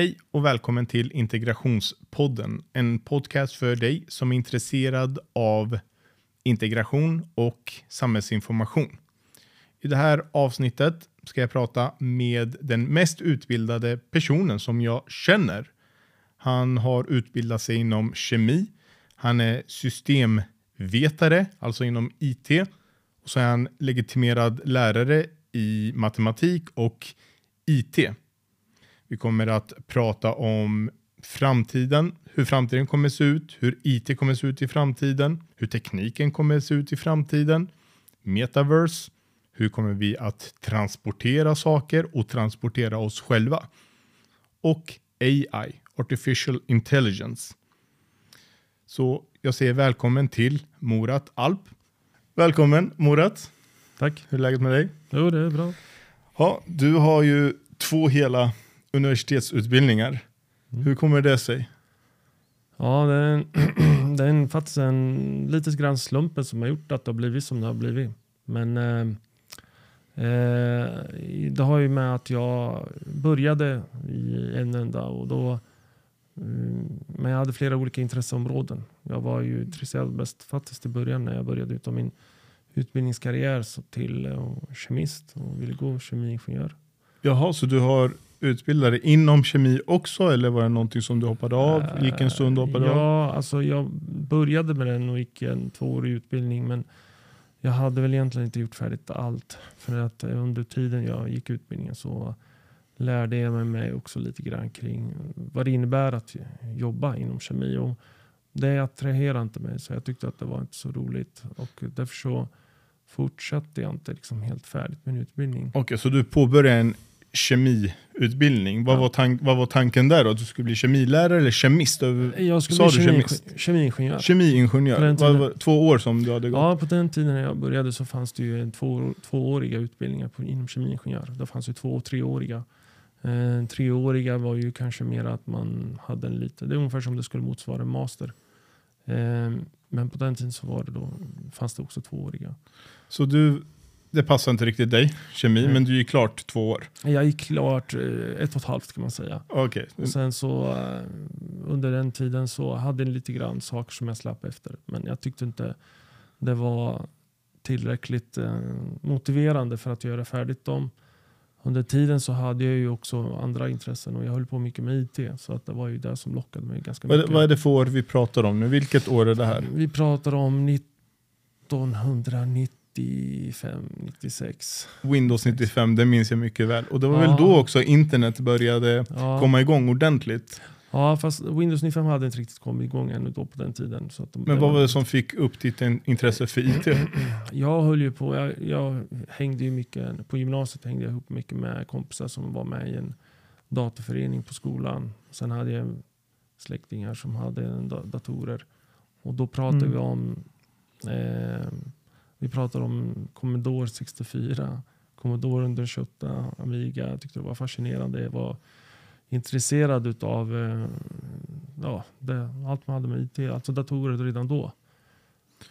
Hej och välkommen till Integrationspodden. En podcast för dig som är intresserad av integration och samhällsinformation. I det här avsnittet ska jag prata med den mest utbildade personen som jag känner. Han har utbildat sig inom kemi. Han är systemvetare, alltså inom IT. Och så är han legitimerad lärare i matematik och IT. Vi kommer att prata om framtiden, hur framtiden kommer se ut, hur IT kommer se ut i framtiden, hur tekniken kommer se ut i framtiden, metaverse, hur kommer vi att transportera saker och transportera oss själva? Och AI, artificial intelligence. Så jag säger välkommen till Morat Alp. Välkommen Morat. Tack. Hur är läget med dig? Jo, det är bra. Ja, du har ju två hela universitetsutbildningar. Mm. Hur kommer det sig? Ja, det är, en, det är en, faktiskt en lite grann slumpen som har gjort att det har blivit som det har blivit. Men eh, eh, det har ju med att jag började i en enda och då mm, men jag hade flera olika intresseområden. Jag var ju intresserad mest faktiskt i början när jag började utav min utbildningskarriär så till eh, kemist och ville gå kemiingenjör. Jaha, så du har utbildat dig inom kemi också eller var det någonting som du hoppade av? Gick en stund och hoppade ja, av? Ja, alltså jag började med den och gick en tvåårig utbildning men jag hade väl egentligen inte gjort färdigt allt. För att under tiden jag gick utbildningen så lärde jag mig också lite grann kring vad det innebär att jobba inom kemi. Och det attraherade inte mig så jag tyckte att det var inte så roligt. Och därför så fortsatte jag inte liksom helt färdigt en utbildning. Okej, okay, så du påbörjade en kemiutbildning. Vad, Ja. var tank, vad var tanken där då? Att du skulle bli kemilärare eller kemist? Jag skulle Sa bli kemi, kemist? kemiingenjör. Kemiingenjör? tiden. var, två år som du hade gått? Ja, på den tiden när jag började så fanns det ju två, tvååriga utbildningar på, inom kemiingenjör. Det fanns ju två och treåriga. Eh, treåriga var ju kanske mer att man hade en lite, det är ungefär som det skulle motsvara en master. Eh, men på den tiden så var det då, fanns det också tvååriga. Så du, det passade inte riktigt dig, kemi, Nej. men du gick klart två år? Jag gick klart eh, ett och ett halvt kan man säga. Okej. Och sen så eh, under den tiden så hade jag lite grann saker som jag slapp efter. Men jag tyckte inte det var tillräckligt eh, motiverande för att göra färdigt dem. Under tiden så hade jag ju också andra intressen och jag höll på mycket med IT. Så att det var ju det som lockade mig ganska Vad, mycket. vad är det för år vi pratar om nu? Vilket år är det här? Vi pratar om 1995, 96. Windows 95, det minns jag mycket väl. Och det var Ja. väl då också internet började Ja, komma igång ordentligt. ja, fast Windows 95 hade inte riktigt kommit igång ännu då på den tiden. Så att de, Men vad var det som fick upp ditt in- intresse för IT? Jag höll ju på, jag, jag hängde ju mycket, på gymnasiet hängde jag ihop mycket med kompisar som var med i en datorförening på skolan. Sen hade jag släktingar som hade datorer. Och då pratade Mm. vi om eh, vi pratade om Commodore 64, Commodore 128, Amiga. Jag tyckte det var fascinerande. Jag var intresserad utav eh, ja, det, allt man hade med IT, alltså datorer redan då.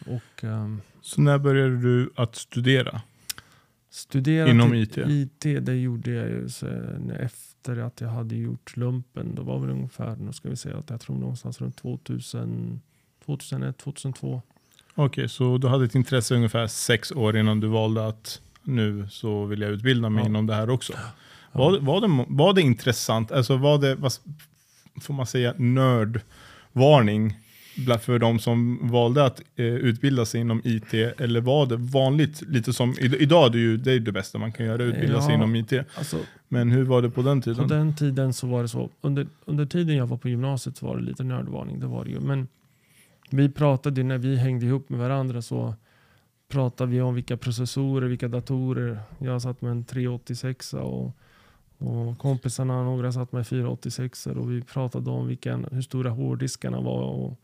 Och ehm, Så när började du att studera? Studerat Inom IT? IT, det gjorde jag ju sen efter att jag hade gjort lumpen. Det var väl ungefär, nu ska vi säga att jag tror någonstans runt 2000, 2001, 2002. Okej, så du hade ett intresse ungefär sex år innan du valde att nu så vill jag utbilda mig Ja. inom det här också. Ja. Var, var, det, var det intressant? Alltså var det, vad, får man säga, nördvarning för de som valde att eh, utbilda sig inom IT? Eller var det vanligt, lite som idag, är det, ju, det är det bästa man kan göra, utbilda sig Ja. inom IT. Alltså, Men hur var det på den på tiden? den tiden så var det så. Under, under tiden jag var på gymnasiet så var det lite nördvarning. Det var det ju. Men vi pratade, när vi hängde ihop med varandra så pratade vi om vilka processorer, vilka datorer. Jag satt med en 386 och, och kompisarna, några satt med 486 och vi pratade om vilken, hur stora hårddiskarna var. Och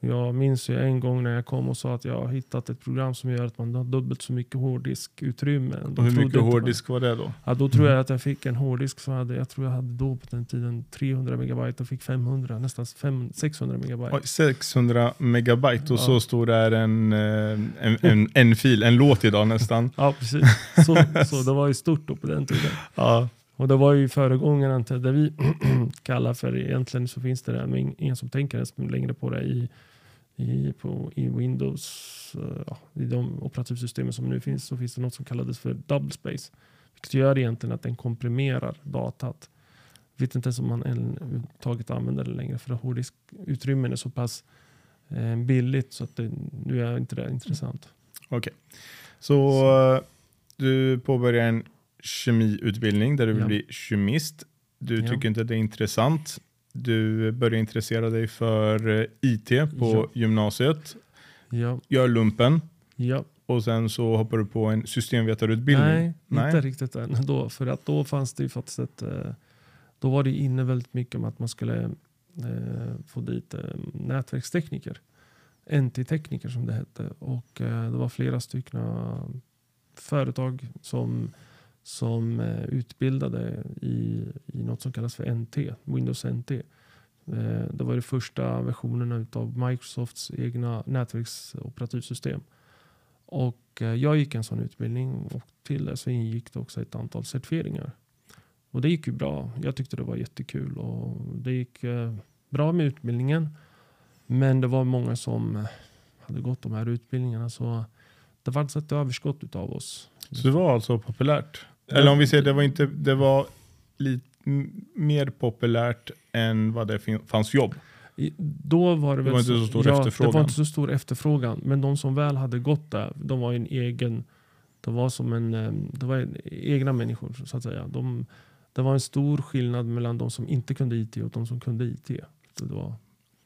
jag minns ju en gång när jag kom och sa att jag har hittat ett program som gör att man har dubbelt så mycket hårddiskutrymme. Och hur mycket hårddisk var det då? Ja, då tror jag att jag fick en hårddisk som hade, jag tror jag hade då på den tiden 300 megabyte och fick 500, nästan fem, 600 megabyte. Oj, 600 megabyte och Ja. så stor är en, eh, en, en, en fil, en låt idag nästan. Ja, precis. Så, så det var ju stort då på den tiden. Ja. Och det var ju föregångaren till det vi kallar för, egentligen så finns det där, men ingen som tänker ens längre på det i, i, på, i Windows, eh, ja, i de operativsystemen som nu finns, så finns det något som kallades för double space. Vilket gör egentligen att den komprimerar datat. Jag vet inte ens om man överhuvudtaget använder det längre för hårddiskutrymme är så pass eh, billigt så att det, nu är inte det intressant. Okej, okay. så, så eh, du påbörjar en kemiutbildning där du vill ja. bli kemist. Du ja. tycker inte det är intressant. Du börjar intressera dig för eh, IT på ja. gymnasiet. Ja. Gör lumpen. Ja. Och sen så hoppar du på en systemvetarutbildning. Nej, Nej, inte riktigt än. Då, för att då fanns det ju faktiskt ett... Eh, då var det inne väldigt mycket om att man skulle eh, få dit eh, nätverkstekniker. NT-tekniker som det hette. Och eh, det var flera stycken företag som som eh, utbildade i, i något som kallas för NT, Windows NT. Eh, det var de första versionerna av Microsofts egna nätverksoperativsystem. Och eh, jag gick en sån utbildning och till det så ingick det också ett antal certifieringar. Och det gick ju bra. Jag tyckte det var jättekul och det gick bra med utbildningen. Men det var många som hade gått de här utbildningarna så det fanns ett överskott av oss. Så det var alltså populärt? Eller om vi säger det var inte, det var lite mer populärt än vad det fanns jobb. då var det, det var inte så stor ja, efterfrågan. Det var inte så stor efterfrågan. Men de som väl hade gått där, de var en egen, det var som en, eh, det var egna människor så att säga. De, det var en stor skillnad mellan de som inte kunde IT och de som kunde IT. Så det var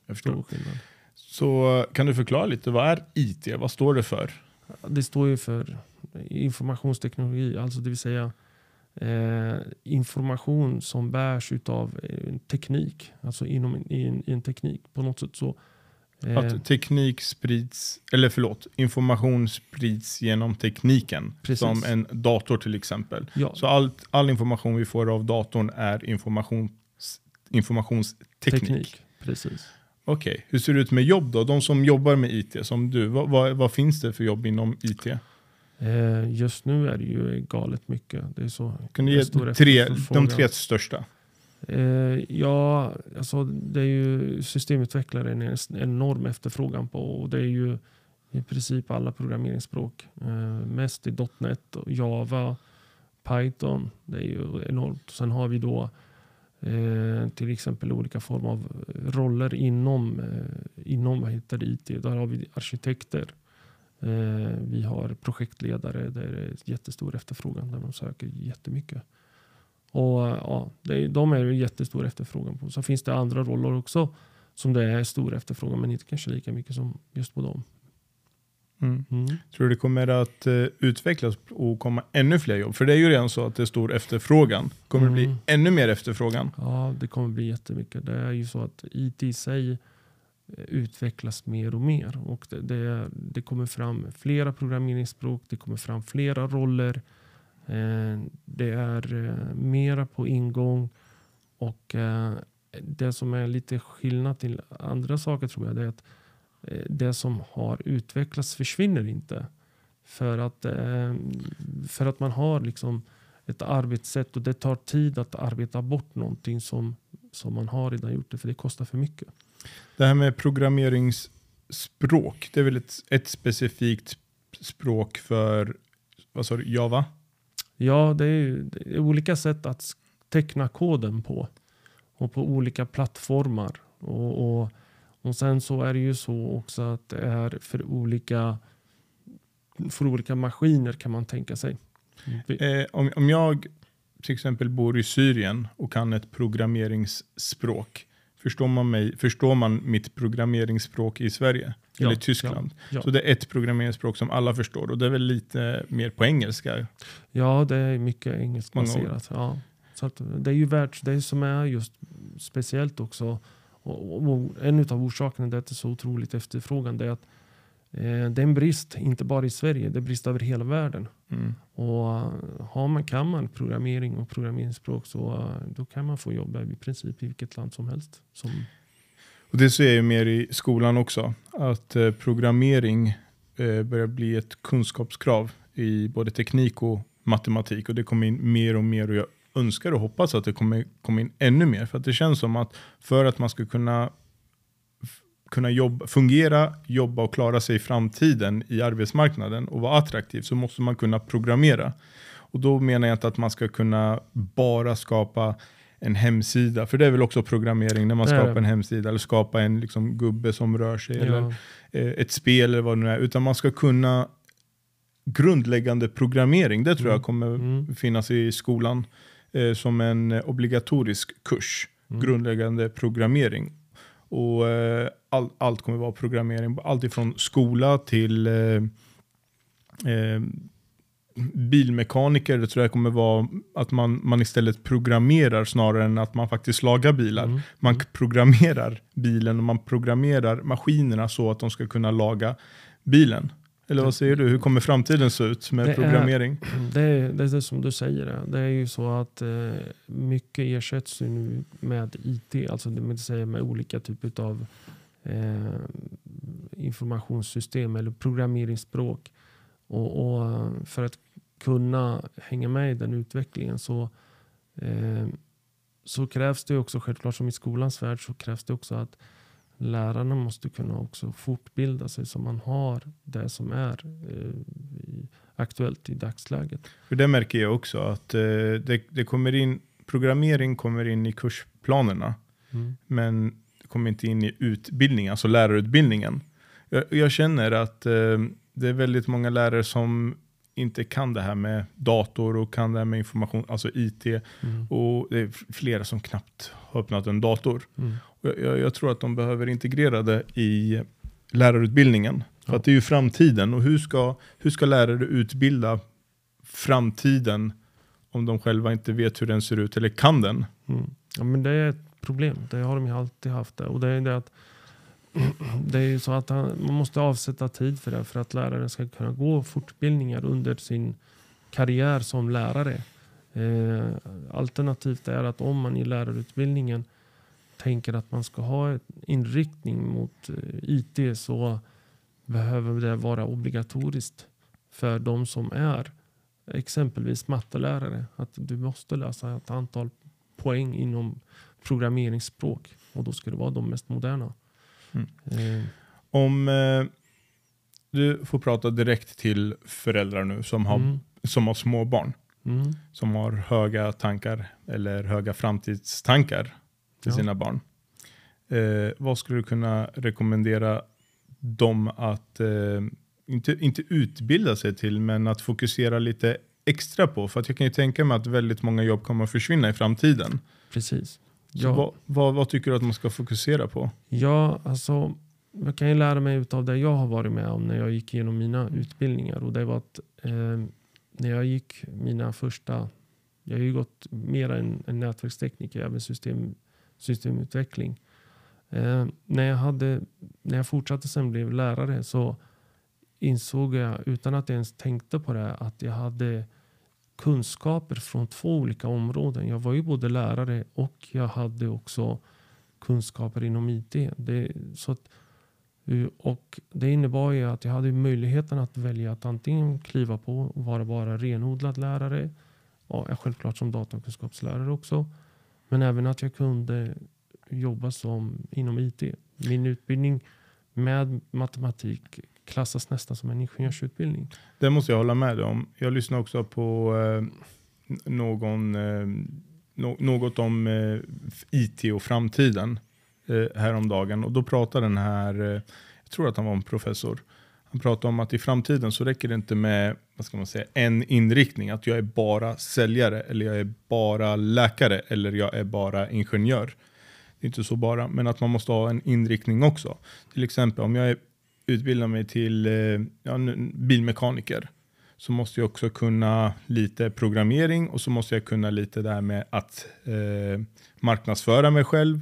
Jag förstår. stor skillnad. Så kan du förklara lite, vad är IT? Vad står det för? Det står ju för informationsteknologi, alltså det vill säga eh, information som bärs av eh, teknik, alltså inom i en, i en, teknik på något sätt. så eh, Att teknik sprids, eller förlåt, information sprids genom tekniken. Precis. Som en dator till exempel. Ja. Så allt, all information vi får av datorn är informations, informationsteknik. Teknik. Precis. Okej, okay. hur ser det ut med jobb då? De som jobbar med IT som du, vad, vad, vad finns det för jobb inom IT? Eh, just nu är det ju galet mycket. Det är så kan du ge tre, de tre största? Eh, ja, alltså det är ju systemutvecklare en enorm efterfrågan på och det är ju i princip alla programmeringsspråk. Eh, mest i .NET, och Java, Python. Det är ju enormt. Sen har vi då eh, till exempel olika former av roller inom, eh, inom vad heter IT. Där har vi arkitekter, vi har projektledare där det är jättestor efterfrågan där de söker jättemycket. Och ja, det är, de är en jättestor efterfrågan på. Så finns det andra roller också som det är stor efterfrågan men inte kanske lika mycket som just på dem. Mm. Mm. Tror du det kommer att uh, utvecklas och komma ännu fler jobb? För det är ju redan så att det är stor efterfrågan. Kommer mm. det bli mm. ännu mer efterfrågan? Ja, det kommer bli jättemycket. Det är ju så att IT i sig Eh, utvecklas mer och mer. Och det, det, det, kommer fram flera programmeringsspråk, det kommer fram flera roller. Eh, det är eh, mera på ingång. Och eh, det som är lite skillnad till andra saker tror jag, det är att eh, det som har utvecklats försvinner inte. För att, eh, för att man har liksom ett arbetssätt och det tar tid att arbeta bort någonting som, som man har redan gjort det, för det kostar för mycket. Det här med programmeringsspråk, det är väl ett, ett specifikt språk för vad sa du, Java? Ja, det är, det är, olika sätt att teckna koden på och på olika plattformar. Och, och, och sen så är det ju så också att det är för olika, för olika maskiner kan man tänka sig. Eh, om, om jag till exempel bor i Syrien och kan ett programmeringsspråk, Förstår man, mig, förstår man mitt programmeringsspråk i Sverige? Ja, eller Tyskland? Ja, ja. Så det är ett programmeringsspråk som alla förstår och det är väl lite mer på engelska? Ja, det är mycket engelskbaserat. Ja. Så det är ju värt, det som är just speciellt också och, och, och en av orsakerna till att det är så otroligt efterfrågan det är att det är en brist, inte bara i Sverige, det är brist över hela världen. Mm. Och har man, kan man programmering och programmeringsspråk så då kan man få jobba i princip i vilket land som helst. Som och det ser jag mer i skolan också, att eh, programmering eh, börjar bli ett kunskapskrav i både teknik och matematik och det kommer in mer och mer och jag önskar och hoppas att det kommer komma in ännu mer. För att det känns som att för att man ska kunna kunna jobba, fungera, jobba och klara sig i framtiden i arbetsmarknaden och vara attraktiv så måste man kunna programmera. Och då menar jag inte att man ska kunna bara skapa en hemsida, för det är väl också programmering när man är skapar en hemsida eller skapa en liksom, gubbe som rör sig eller Ja, eh, ett spel eller vad det nu är, utan man ska kunna grundläggande programmering, det tror Mm. jag kommer Mm. finnas i skolan eh, som en obligatorisk kurs. Mm. Grundläggande programmering. Och eh, all, allt kommer vara programmering, allt ifrån skola till eh, eh, bilmekaniker. Det tror jag kommer vara att man, man istället programmerar snarare än att man faktiskt lagar bilar. Mm. Man programmerar bilen och man programmerar maskinerna så att de ska kunna laga bilen. Eller vad säger du? Hur kommer framtiden se ut med Det är- programmering? Det är, det är det som du säger. det. Är ju så att eh, mycket ersätts nu med IT, alltså det vill säga med olika typer av eh, informationssystem eller programmeringsspråk. Och, och för att kunna hänga med i den utvecklingen så, eh, så krävs det också, självklart som i skolans värld, så krävs det också att lärarna måste kunna också fortbilda sig så man har det som är eh, aktuellt i dagsläget. För det märker jag också att eh, det, det kommer in, programmering kommer in i kursplanerna. Mm. men kommer inte in i utbildningen, alltså lärarutbildningen. Jag, jag känner att eh, det är väldigt många lärare som inte kan det här med dator och kan det här med information, alltså IT. Mm. Och det är flera som knappt har öppnat en dator. Mm. Jag, jag tror att de behöver integrera det i lärarutbildningen. För Ja. att det är ju framtiden. Och hur ska, hur ska lärare utbilda framtiden om de själva inte vet hur den ser ut eller kan den? Mm. Ja, men det är ett problem. Det har de ju alltid haft. Det. Och det är det att det är ju så att han, man måste avsätta tid för det för att läraren ska kunna gå fortbildningar under sin karriär som lärare. Eh, alternativt är att om man i lärarutbildningen tänker att man ska ha en inriktning mot eh, IT så behöver det vara obligatoriskt för de som är exempelvis mattelärare. Att du måste läsa ett antal poäng inom programmeringsspråk och då ska det vara de mest moderna. Mm. Eh, Om eh, du får prata direkt till föräldrar nu som har, mm, som har små barn. mm, Som har höga tankar eller höga framtidstankar till Ja. sina barn. Eh, vad skulle du kunna rekommendera dem att eh, inte, inte utbilda sig till men att fokusera lite extra på? För att jag kan ju tänka mig att väldigt många jobb kommer att försvinna i framtiden. precis. Ja. vad, vad, vad tycker du att man ska fokusera på? Ja, alltså jag kan ju lära mig av det jag har varit med om när jag gick igenom mina utbildningar. Och det var att eh, när jag gick mina första, jag har ju gått mer än en nätverkstekniker, även system, systemutveckling. Eh, när, jag hade, när jag fortsatte sen blev lärare så insåg jag utan att jag ens tänkte på det att jag hade kunskaper från två olika områden. Jag var ju både lärare och jag hade också kunskaper inom IT. Det, så att, eh, och det innebar ju att jag hade möjligheten att välja att antingen kliva på och vara bara renodlad lärare. Ja, jag självklart som datakunskapslärare också. Men även att jag kunde jobba som inom IT. Min utbildning med matematik klassas nästan som en ingenjörsutbildning. Det måste jag hålla med dig om. Jag lyssnade också på eh, någon, eh, no något om eh, IT och framtiden eh, häromdagen. Och då pratade den här, eh, jag tror att han var en professor, han pratade om att i framtiden så räcker det inte med vad ska man säga, en inriktning, att jag är bara säljare eller jag är bara läkare eller jag är bara ingenjör. Det är inte så bara, men att man måste ha en inriktning också. Till exempel om jag är, utbildar mig till eh, ja, bilmekaniker så måste jag också kunna lite programmering och så måste jag kunna lite det här med att eh, marknadsföra mig själv.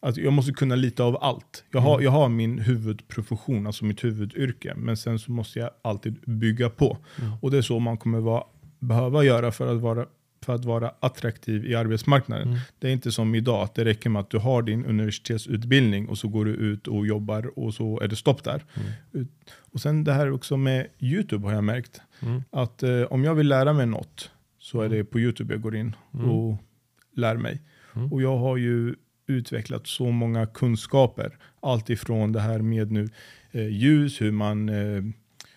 Alltså jag måste kunna lite av allt. Jag har, Mm. jag har min huvudprofession, alltså mitt huvudyrke, men sen så måste jag alltid bygga på. Mm. Och det är så man kommer vara, behöva göra för att vara för att vara attraktiv i arbetsmarknaden. Mm. Det är inte som idag, att det räcker med att du har din universitetsutbildning och så går du ut och jobbar och så är det stopp där. Mm. Och sen det här också med YouTube har jag märkt. Mm. Att eh, om jag vill lära mig något så är det på YouTube jag går in Mm. och lär mig. Mm. Och jag har ju utvecklat så många kunskaper. Allt ifrån det här med nu eh, ljus, hur man, eh,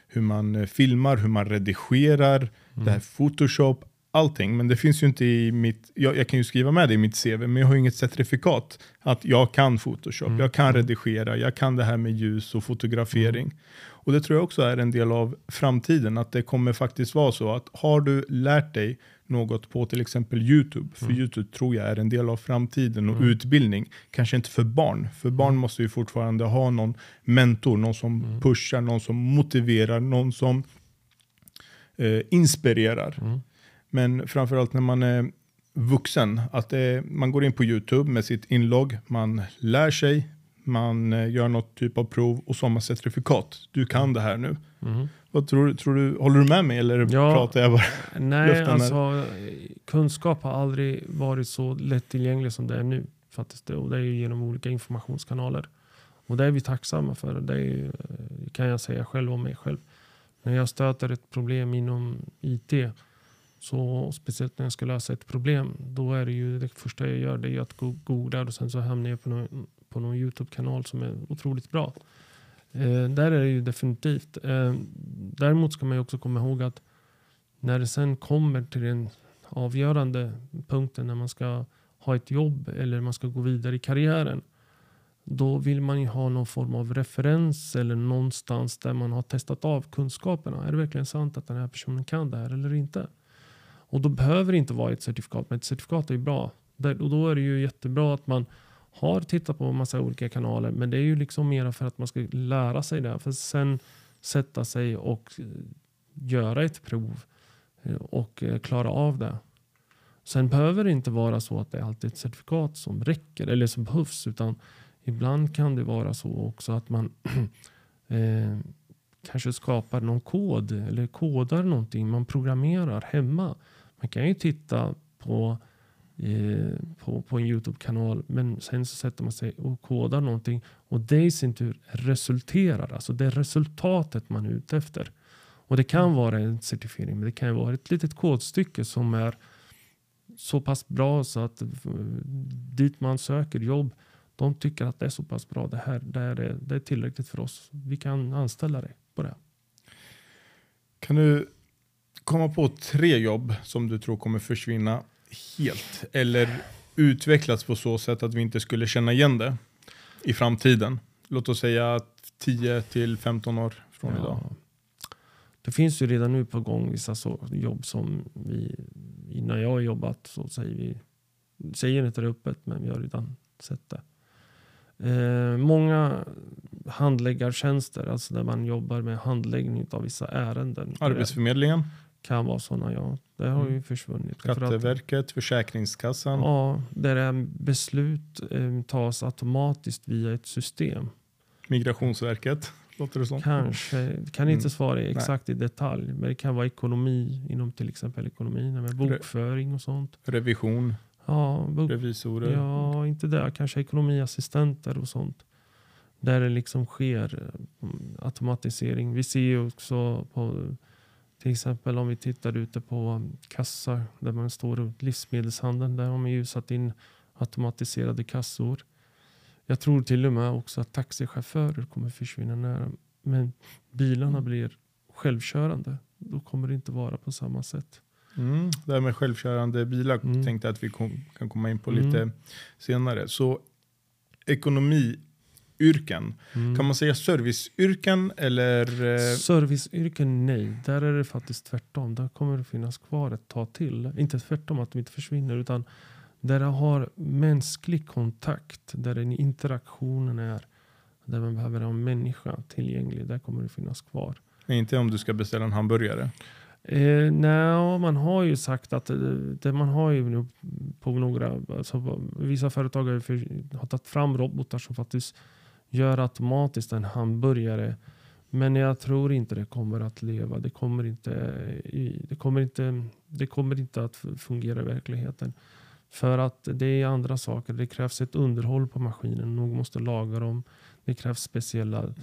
hur man filmar, hur man redigerar, det här Photoshop, allting. Men det finns ju inte i mitt, jag, jag kan ju skriva med det i mitt CV, men jag har ju inget certifikat att jag kan Photoshop, Mm. jag kan redigera, jag kan det här med ljus och fotografering. Och det tror jag också är en del av framtiden, att det kommer faktiskt vara så att har du lärt dig något på till exempel YouTube, för YouTube tror jag är en del av framtiden och utbildning, kanske inte för barn, för barn måste ju fortfarande ha någon mentor, någon som pushar, någon som motiverar, någon som eh, inspirerar. Mm. Men framförallt när man är vuxen, att det, man går in på YouTube med sitt inlogg, man lär sig, man eh, gör något typ av prov och så har man certifikat. Du kan det här nu. Mm. Vad tror, du- tror du, håller du med mig eller Ja. pratar jag bara? Nej, är- alltså kunskap har aldrig varit så lättillgänglig som det är nu. Faktiskt. Och det är genom olika informationskanaler. Och det är vi tacksamma för. Det är, eh, kan jag säga själv om mig själv. När jag stöter ett problem inom IT, så speciellt när jag ska lösa ett problem, då är det ju det första jag gör det är att googla och sen så hamnar jag på någon, på någon YouTube-kanal som är otroligt bra. Eh, där är det ju definitivt. Eh, däremot ska man ju också komma ihåg att när det sen kommer till den avgörande punkten när man ska ha ett jobb eller man ska gå vidare i karriären. Då vill man ju ha någon form av referens eller någonstans där man har testat av kunskaperna. Är det verkligen sant att den här personen kan det här eller inte? Och då behöver det inte vara ett certifikat, men ett certifikat är ju bra. Och då är det ju jättebra att man har tittat på en massa olika kanaler, men det är ju liksom mer för att man ska lära sig det. För sen sätta sig och eh, göra ett prov eh, och eh, klara av det. Sen behöver det inte vara så att det är alltid ett certifikat som räcker eller som behövs, utan ibland kan det vara så också att man eh, kanske skapar någon kod eller kodar någonting. Man programmerar hemma. Man kan ju titta på, eh, på, på en Youtube-kanal men sen så sätter man sig och kodar någonting och det i sin tur resulterar. Alltså det är resultatet man är ute efter. Och det kan vara en certifiering men det kan vara ett litet kodstycke som är så pass bra så att eh, dit man söker jobb de tycker att det är så pass bra. Det här det är, det är tillräckligt för oss. Vi kan anställa dig på det. Kan du komma på tre jobb som du tror kommer försvinna helt eller utvecklas på så sätt att vi inte skulle känna igen det i framtiden? Låt oss säga 10 till 15 år från idag. Det finns ju redan nu på gång vissa så jobb som vi, innan jag har jobbat så säger vi, säger inte det öppet men vi har redan sett det. Eh, många handläggartjänster, alltså där man jobbar med handläggning av vissa ärenden. Arbetsförmedlingen, kan vara sådana, ja. Det har ju Mm. försvunnit. För att- Skatteverket, Försäkringskassan. Ja, där är beslut eh, tas automatiskt via ett system. Migrationsverket, låter det som. Kanske, kan inte Mm. svara exakt i detalj, men det kan vara ekonomi inom till exempel ekonomi, med bokföring och sånt. Revision, Ja, revisorer. ja inte där, kanske ekonomiassistenter och sånt. Där det liksom sker eh, automatisering. Vi ser ju också på till exempel om vi tittar ute på kassar där man står och livsmedelshandeln. Där har man ju satt in automatiserade kassor. Jag tror till och med också att taxichaufförer kommer försvinna nära. Men bilarna blir självkörande. Då kommer det inte vara på samma sätt. Mm, det här med självkörande bilar Mm. tänkte jag att vi kom, kan komma in på Mm. lite senare. Så ekonomiyrken, Mm. kan man säga serviceyrken eller? Eh, Serviceyrken, nej. Där är det faktiskt tvärtom. Där kommer det finnas kvar ett tag till. Inte tvärtom att de inte försvinner utan där det har mänsklig kontakt, där den interaktionen är, där man behöver ha en människa tillgänglig, där kommer det finnas kvar. inte om du ska beställa en hamburgare. Eh, nej, man har ju sagt att eh, det man har ju nu på några, alltså, vissa företag har, ju för, har tagit fram robotar som faktiskt gör automatiskt en hamburgare. Men jag tror inte det kommer att leva. Det kommer inte, det kommer inte, det kommer inte att fungera i verkligheten. För att det är andra saker. Det krävs ett underhåll på maskinen. Någon måste laga dem. Det krävs speciella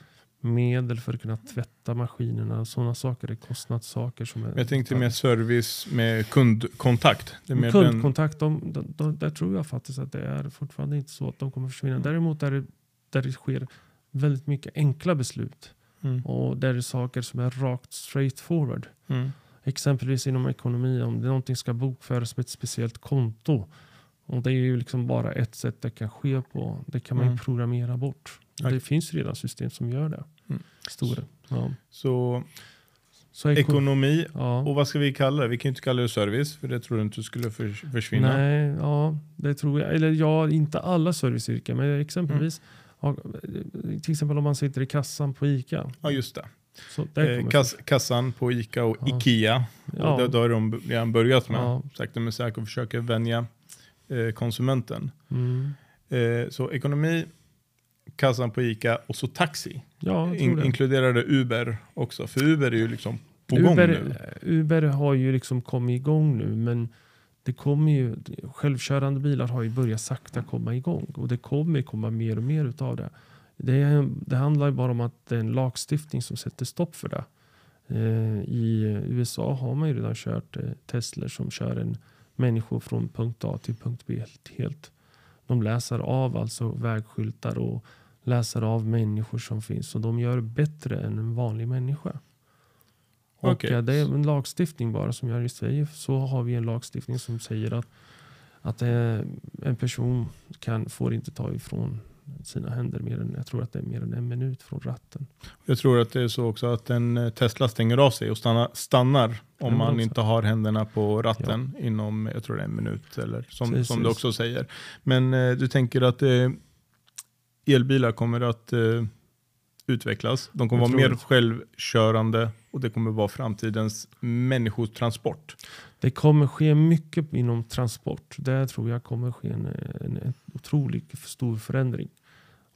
medel för att kunna tvätta maskinerna. Sådana saker är kostnadssaker. Som är, Jag tänkte mer service med kundkontakt. Kundkontakt, de, de, de, där tror jag faktiskt att det är fortfarande inte så att de kommer försvinna. Däremot är det, där det sker väldigt mycket enkla beslut. mm. Och där är det saker som är rakt straight forward. Mm. Exempelvis inom ekonomi, om det någonting ska bokföras med ett speciellt konto. Och det är ju liksom bara ett sätt det kan ske på. Det kan man Mm. programmera bort. Ja. Det finns redan system som gör det. Mm. Stora. Ja. Så Så eko- ekonomi, ja. och vad ska vi kalla det? Vi kan ju inte kalla det service, för det tror du inte skulle förs- försvinna. Nej, ja, det tror jag. Eller ja, inte alla serviceyrken. Men exempelvis, Mm. Ja, till exempel om man sitter i kassan på ICA. Ja, just det. Eh, kass, kassan på Ica och Ja. Ikea. Ja. Det, då har de redan börjat med. Ja. Sakta men säkert försöker vänja eh, konsumenten. Mm. Eh, så ekonomi, kassan på Ica och så taxi. Ja, In, det. inkluderade Uber också. För Uber är ju liksom på gång Uber, nu. Uber har ju liksom kommit igång nu men det kommer ju, självkörande bilar har ju börjat sakta komma igång och det kommer komma mer och mer utav det. Det, det handlar ju bara om att det är en lagstiftning som sätter stopp för det. Eh, I USA har man ju redan kört eh, Tesla som kör en människor från punkt A till punkt B helt. helt. De läser av alltså vägskyltar och läser av människor som finns och de gör bättre än en vanlig människa. Och Okej. ja, det är en lagstiftning bara som gör i Sverige. Så har vi en lagstiftning som säger att, att eh, en person kan, får inte ta ifrån sina händer mer än, jag tror att det är mer än en minut från ratten. Jag tror att det är så också att en eh, Tesla stänger av sig och stannar, stannar om man också. inte har händerna på ratten inom, jag tror det är en minut eller som, Precis. som du också säger. Men eh, du tänker att eh, elbilar kommer att eh, utvecklas. De kommer Jag vara mer det. självkörande och det kommer vara framtidens människotransport. Det kommer ske mycket inom transport. Det tror jag kommer ske en, en, en otroligt stor förändring.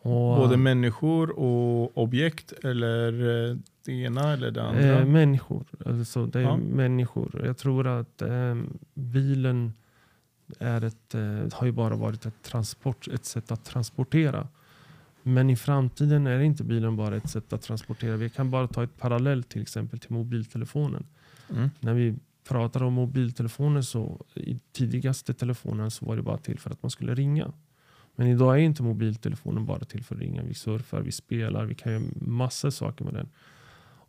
Och, Både människor och objekt eller eh, det ena eller det andra. Eh, människor. Alltså det är Ja. människor. Jag tror att eh, bilen är ett, eh, har ju bara varit ett, transport, ett sätt att transportera. Men i framtiden är inte bilen bara ett sätt att transportera. Vi kan bara ta ett parallell till exempel till mobiltelefonen. Mm. När vi pratar om mobiltelefoner så i tidigaste telefonen så var det bara till för att man skulle ringa. Men idag är inte mobiltelefonen bara till för att ringa. Vi surfar, vi spelar, vi kan göra massor saker med den.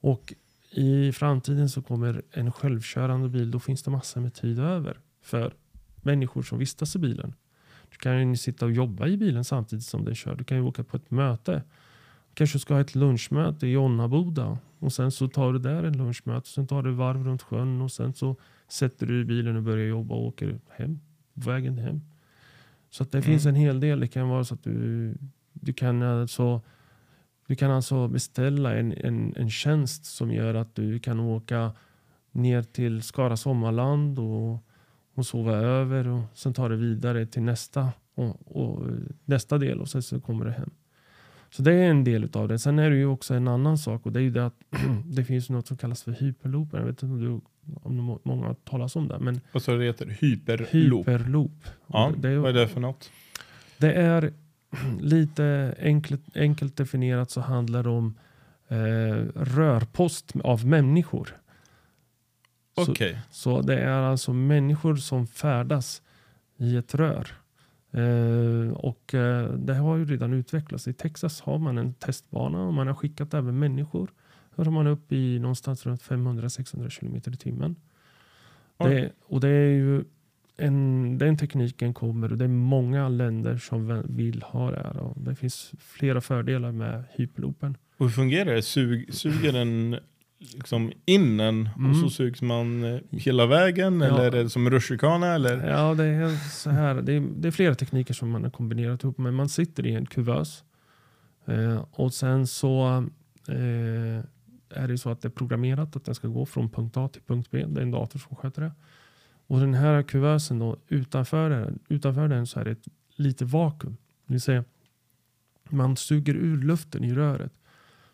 Och i framtiden så kommer en självkörande bil, då finns det massor med tid över för människor som vistas i bilen. Du kan ju sitta och jobba i bilen samtidigt som den kör. Du kan ju åka på ett möte. Kanske ska ha ett lunchmöte i Jonnaboda och sen så tar du där en lunchmöte. Sen tar du varv runt sjön och sen så sätter du i bilen och börjar jobba och åker hem. På vägen hem. Så att det Mm. finns en hel del. Det kan vara så att du, du kan alltså du kan alltså beställa en, en, en tjänst som gör att du kan åka ner till Skara Sommarland och, och sova över och sen tar det vidare till nästa, och, och, nästa del och sen så kommer det hem. Så det är en del av det. Sen är det ju också en annan sak och det är ju det att det finns något som kallas för hyperloop. Jag vet inte om, du, om många har talat om det. Men Vad sa du det heter? Hyperloop. hyperloop. Ja, det, är, vad är det för något? det är lite enkelt, enkelt definierat så handlar det om eh, rörpost av människor. Så- Okej. Så det är alltså människor som färdas i ett rör. Eh, och eh, det har ju redan utvecklats. I Texas har man en testbana och man har skickat även människor. Då är man upp i någonstans runt 500-600 kilometer i timmen. Oj. Det, och det är ju en, den tekniken kommer och det är många länder som vill ha det här. Och det finns flera fördelar med hyperloopen. Och hur fungerar det? Sug, suger den liksom in en och Mm. så sugs man eh, hela vägen? Ja. Eller är det som rutschkana? Eller? Ja, det är så här. Det är, det är flera tekniker som man har kombinerat ihop. Men man sitter i en kuvös. Eh, och sen så eh, är det så att det är programmerat att den ska gå från punkt A till punkt B. Det är en dator som sköter det. Och den här kuvösen då, utanför den, utanför den så är det ett litet vakuum. Det vill säga man suger ur luften i röret.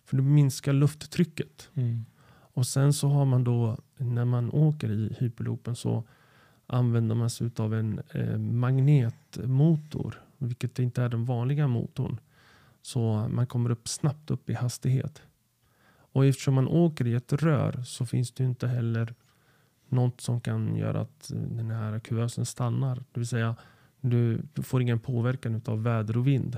För det minskar lufttrycket. Mm. Och sen så har man då när man åker i hyperloopen så använder man sig av en eh, magnetmotor. Vilket inte är den vanliga motorn. Så man kommer upp snabbt upp i hastighet. Och eftersom man åker i ett rör så finns det inte heller något som kan göra att den här kuvösen stannar. Det vill säga du får ingen påverkan av väder och vind.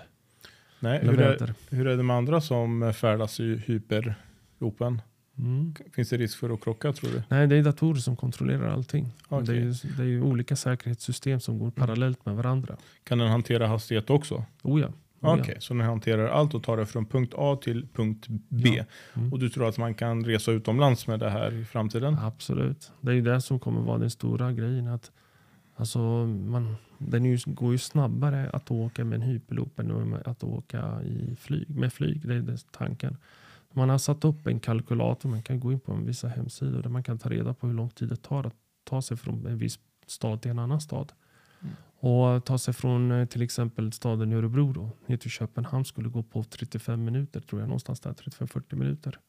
Nej, hur, är, hur är det med andra som färdas i hyperloopen? Mm. Finns det risk för att krocka tror du? Nej, det är datorer som kontrollerar allting. Okej. Det, är ju, det är ju olika säkerhetssystem som går parallellt med varandra. Kan den hantera hastighet också? Oh ja. Oh Okej, ja. så den hanterar allt och tar det från punkt A till punkt B. Ja. Mm. Och du tror att man kan resa utomlands med det här i framtiden? Absolut. Det är ju det som kommer vara den stora grejen. Att, alltså, man, den ju, går ju snabbare att åka med en hyperloop än att åka i flyg, med flyg. Det är det tanken. Man har satt upp en kalkylator. Man kan gå in på en vissa hemsidor där man kan ta reda på hur lång tid det tar att ta sig från en viss stad till en annan stad. Mm. Och ta sig från eh, till exempel staden Örebro då, ner till Köpenhamn skulle gå på 35 minuter tror jag. Någonstans där 35-40 minuter.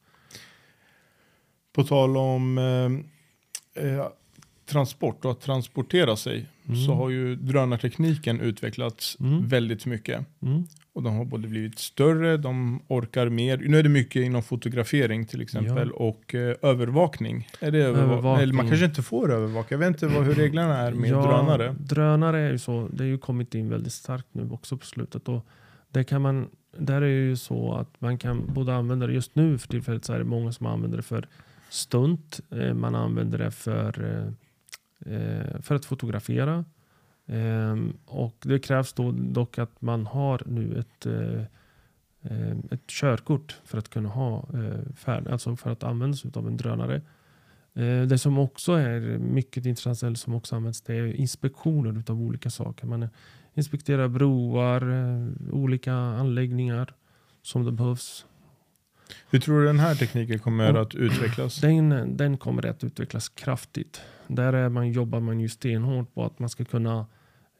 På tal om eh, eh, transport och att transportera sig Mm. så har ju drönartekniken utvecklats Mm. väldigt mycket. Mm. Och de har både blivit större, de orkar mer. Nu är det mycket inom fotografering till exempel Ja. och eh, övervakning. Är det överva- Övervakning. Eller man kanske inte får övervaka. Jag vet inte vad, hur reglerna är med ja, drönare. Drönare är ju så. Det är ju kommit in väldigt starkt nu också på slutet. Och det kan man, där är det ju så att man kan både använda det just nu för tillfället så är det många som använder det för stunt. Eh, Man använder det för, eh, eh, för att fotografera. Ehm, Och det krävs då dock att man har nu ett, eh, eh, ett körkort för att kunna ha eh, färd, alltså för att använda sig av en drönare. Eh, Det som också är mycket intressant, eller som också används, det är inspektioner av olika saker. Man inspekterar broar, olika anläggningar som det behövs. Hur tror du den här tekniken kommer att utvecklas? Den, den kommer att utvecklas kraftigt. Där är man, jobbar man ju stenhårt på att man ska kunna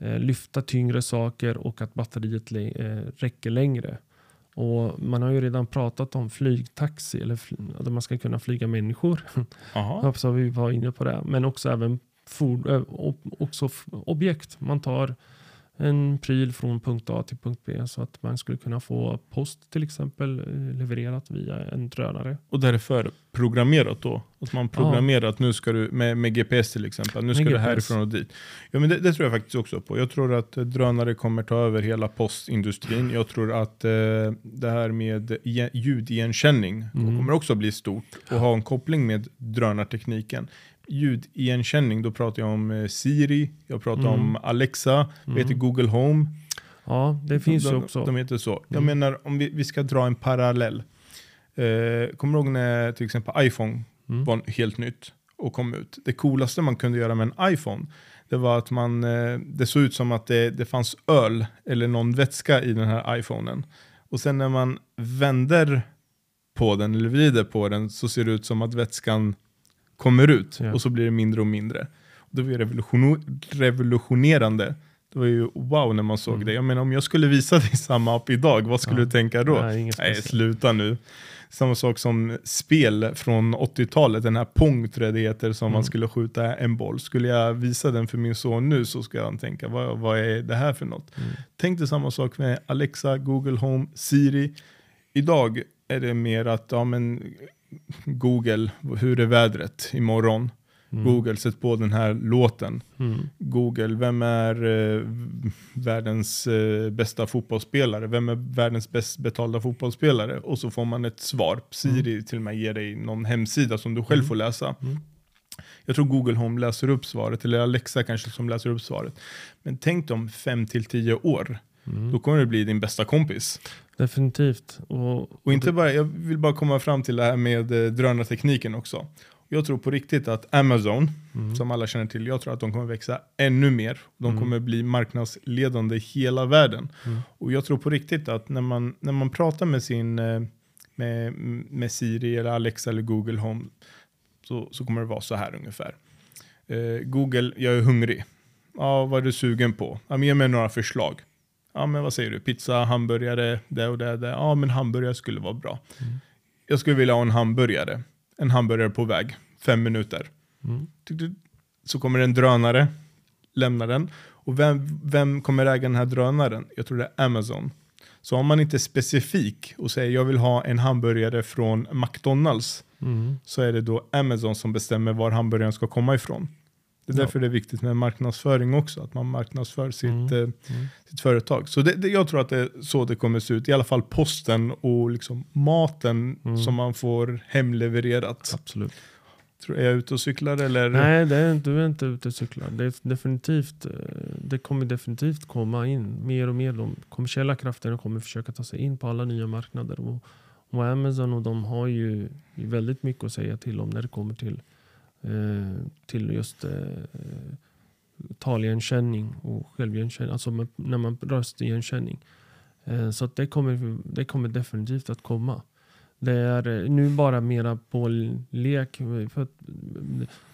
lyfta tyngre saker och att batteriet eh, räcker längre. Och man har ju redan pratat om flygtaxi, eller att man ska kunna flyga människor. Jaha. Så vi var inne på det. Men också även for, ob- också objekt. Man tar en pryl från punkt A till punkt B så att man skulle kunna få post till exempel eh, levererat via en drönare. Och det är för programmerat då? Att man programmerar att nu ska du, med, med GPS till exempel, nu ska Med du härifrån och dit. Ja men det, det tror jag faktiskt också på. Jag tror att eh, drönare kommer ta över hela postindustrin. Jag tror att eh, det här med ge- ljudigenkänning Mm. kommer också bli stort och ha en koppling med drönartekniken. Ljudigenkänning, då pratar jag om eh, Siri, jag pratar Mm. om Alexa, Mm. du, Google Home. Ja, det finns de, ju också. De heter så. Jag Mm. menar om vi, vi ska dra en parallell. Eh, kommer du ihåg när till exempel iPhone Mm. var helt nytt och kom ut? Det coolaste man kunde göra med en iPhone det var att man, eh, det såg ut som att det, det fanns öl eller någon vätska i den här iPhonen. Och sen när man vänder på den eller vrider på den så ser det ut som att vätskan kommer ut Ja. och så blir det mindre och mindre. Det var ju revolution, revolutionerande. Det var ju wow när man såg Mm. det. Jag menar om jag skulle visa dig samma app idag, vad skulle Ja. du tänka då? Nej, Nej, sluta nu. Samma sak som spel från 80-talet, den här Pong tror det heter, som man Mm. skulle skjuta en boll. Skulle jag visa den för min son nu så ska han tänka, vad, vad är det här för något? Mm. Tänk dig samma sak med Alexa, Google Home, Siri. Idag är det mer att, ja men Google, hur är vädret imorgon? Mm. Google, sätt på den här låten. Mm. Google, vem är eh, världens eh, bästa fotbollsspelare? Vem är världens bäst betalda fotbollsspelare? Och så får man ett svar. Siri till och med ger dig någon hemsida som du själv Mm. får läsa. Mm. Jag tror Google Home läser upp svaret, eller Alexa kanske som läser upp svaret. Men tänk dig om 5 till 10 år, Mm. då kommer det bli din bästa kompis. Definitivt. Och, Och inte bara, jag vill bara komma fram till det här med eh, drönartekniken också. Jag tror på riktigt att Amazon, mm. som alla känner till, jag tror att de kommer växa ännu mer. De Mm. kommer bli marknadsledande i hela världen. Mm. Och jag tror på riktigt att när man, när man pratar med sin eh, med, med Siri eller Alexa eller Google Home så, så kommer det vara så här ungefär. Eh, Google, jag är hungrig. Ja, vad är du sugen på? Ja, ge mig några förslag. Ja, men vad säger du? Pizza, hamburgare, det och det, det. Ja, men hamburgare skulle vara bra. Mm. Jag skulle vilja ha en hamburgare. En hamburgare på väg. Fem minuter. Mm. Så kommer en drönare, lämnar den. Och vem, vem kommer äga den här drönaren? Jag tror det är Amazon. Så om man inte är specifik och säger jag vill ha en hamburgare från McDonalds Mm. så är det då Amazon som bestämmer var hamburgaren ska komma ifrån. Det är Ja. därför det är viktigt med marknadsföring också, att man marknadsför sitt, Mm. eh, Mm. sitt företag. Så det, det, jag tror att det är så det kommer se ut, i alla fall posten och liksom maten Mm. som man får hemlevererat. Absolut. Tror, är jag ute och cyklar eller? Nej, det är, du är inte ute och cyklar. Det, är definitivt, eh, det kommer definitivt komma in mer och mer. De kommersiella krafterna kommer försöka ta sig in på alla nya marknader. Och, och Amazon och de har ju väldigt mycket att säga till om när det kommer till, Eh, till just eh, taligenkänning och självigenkänning. Alltså med, när man röstigenkänning. Eh, så att det, kommer, det kommer definitivt att komma. Det är eh, nu bara mera på lek. För att,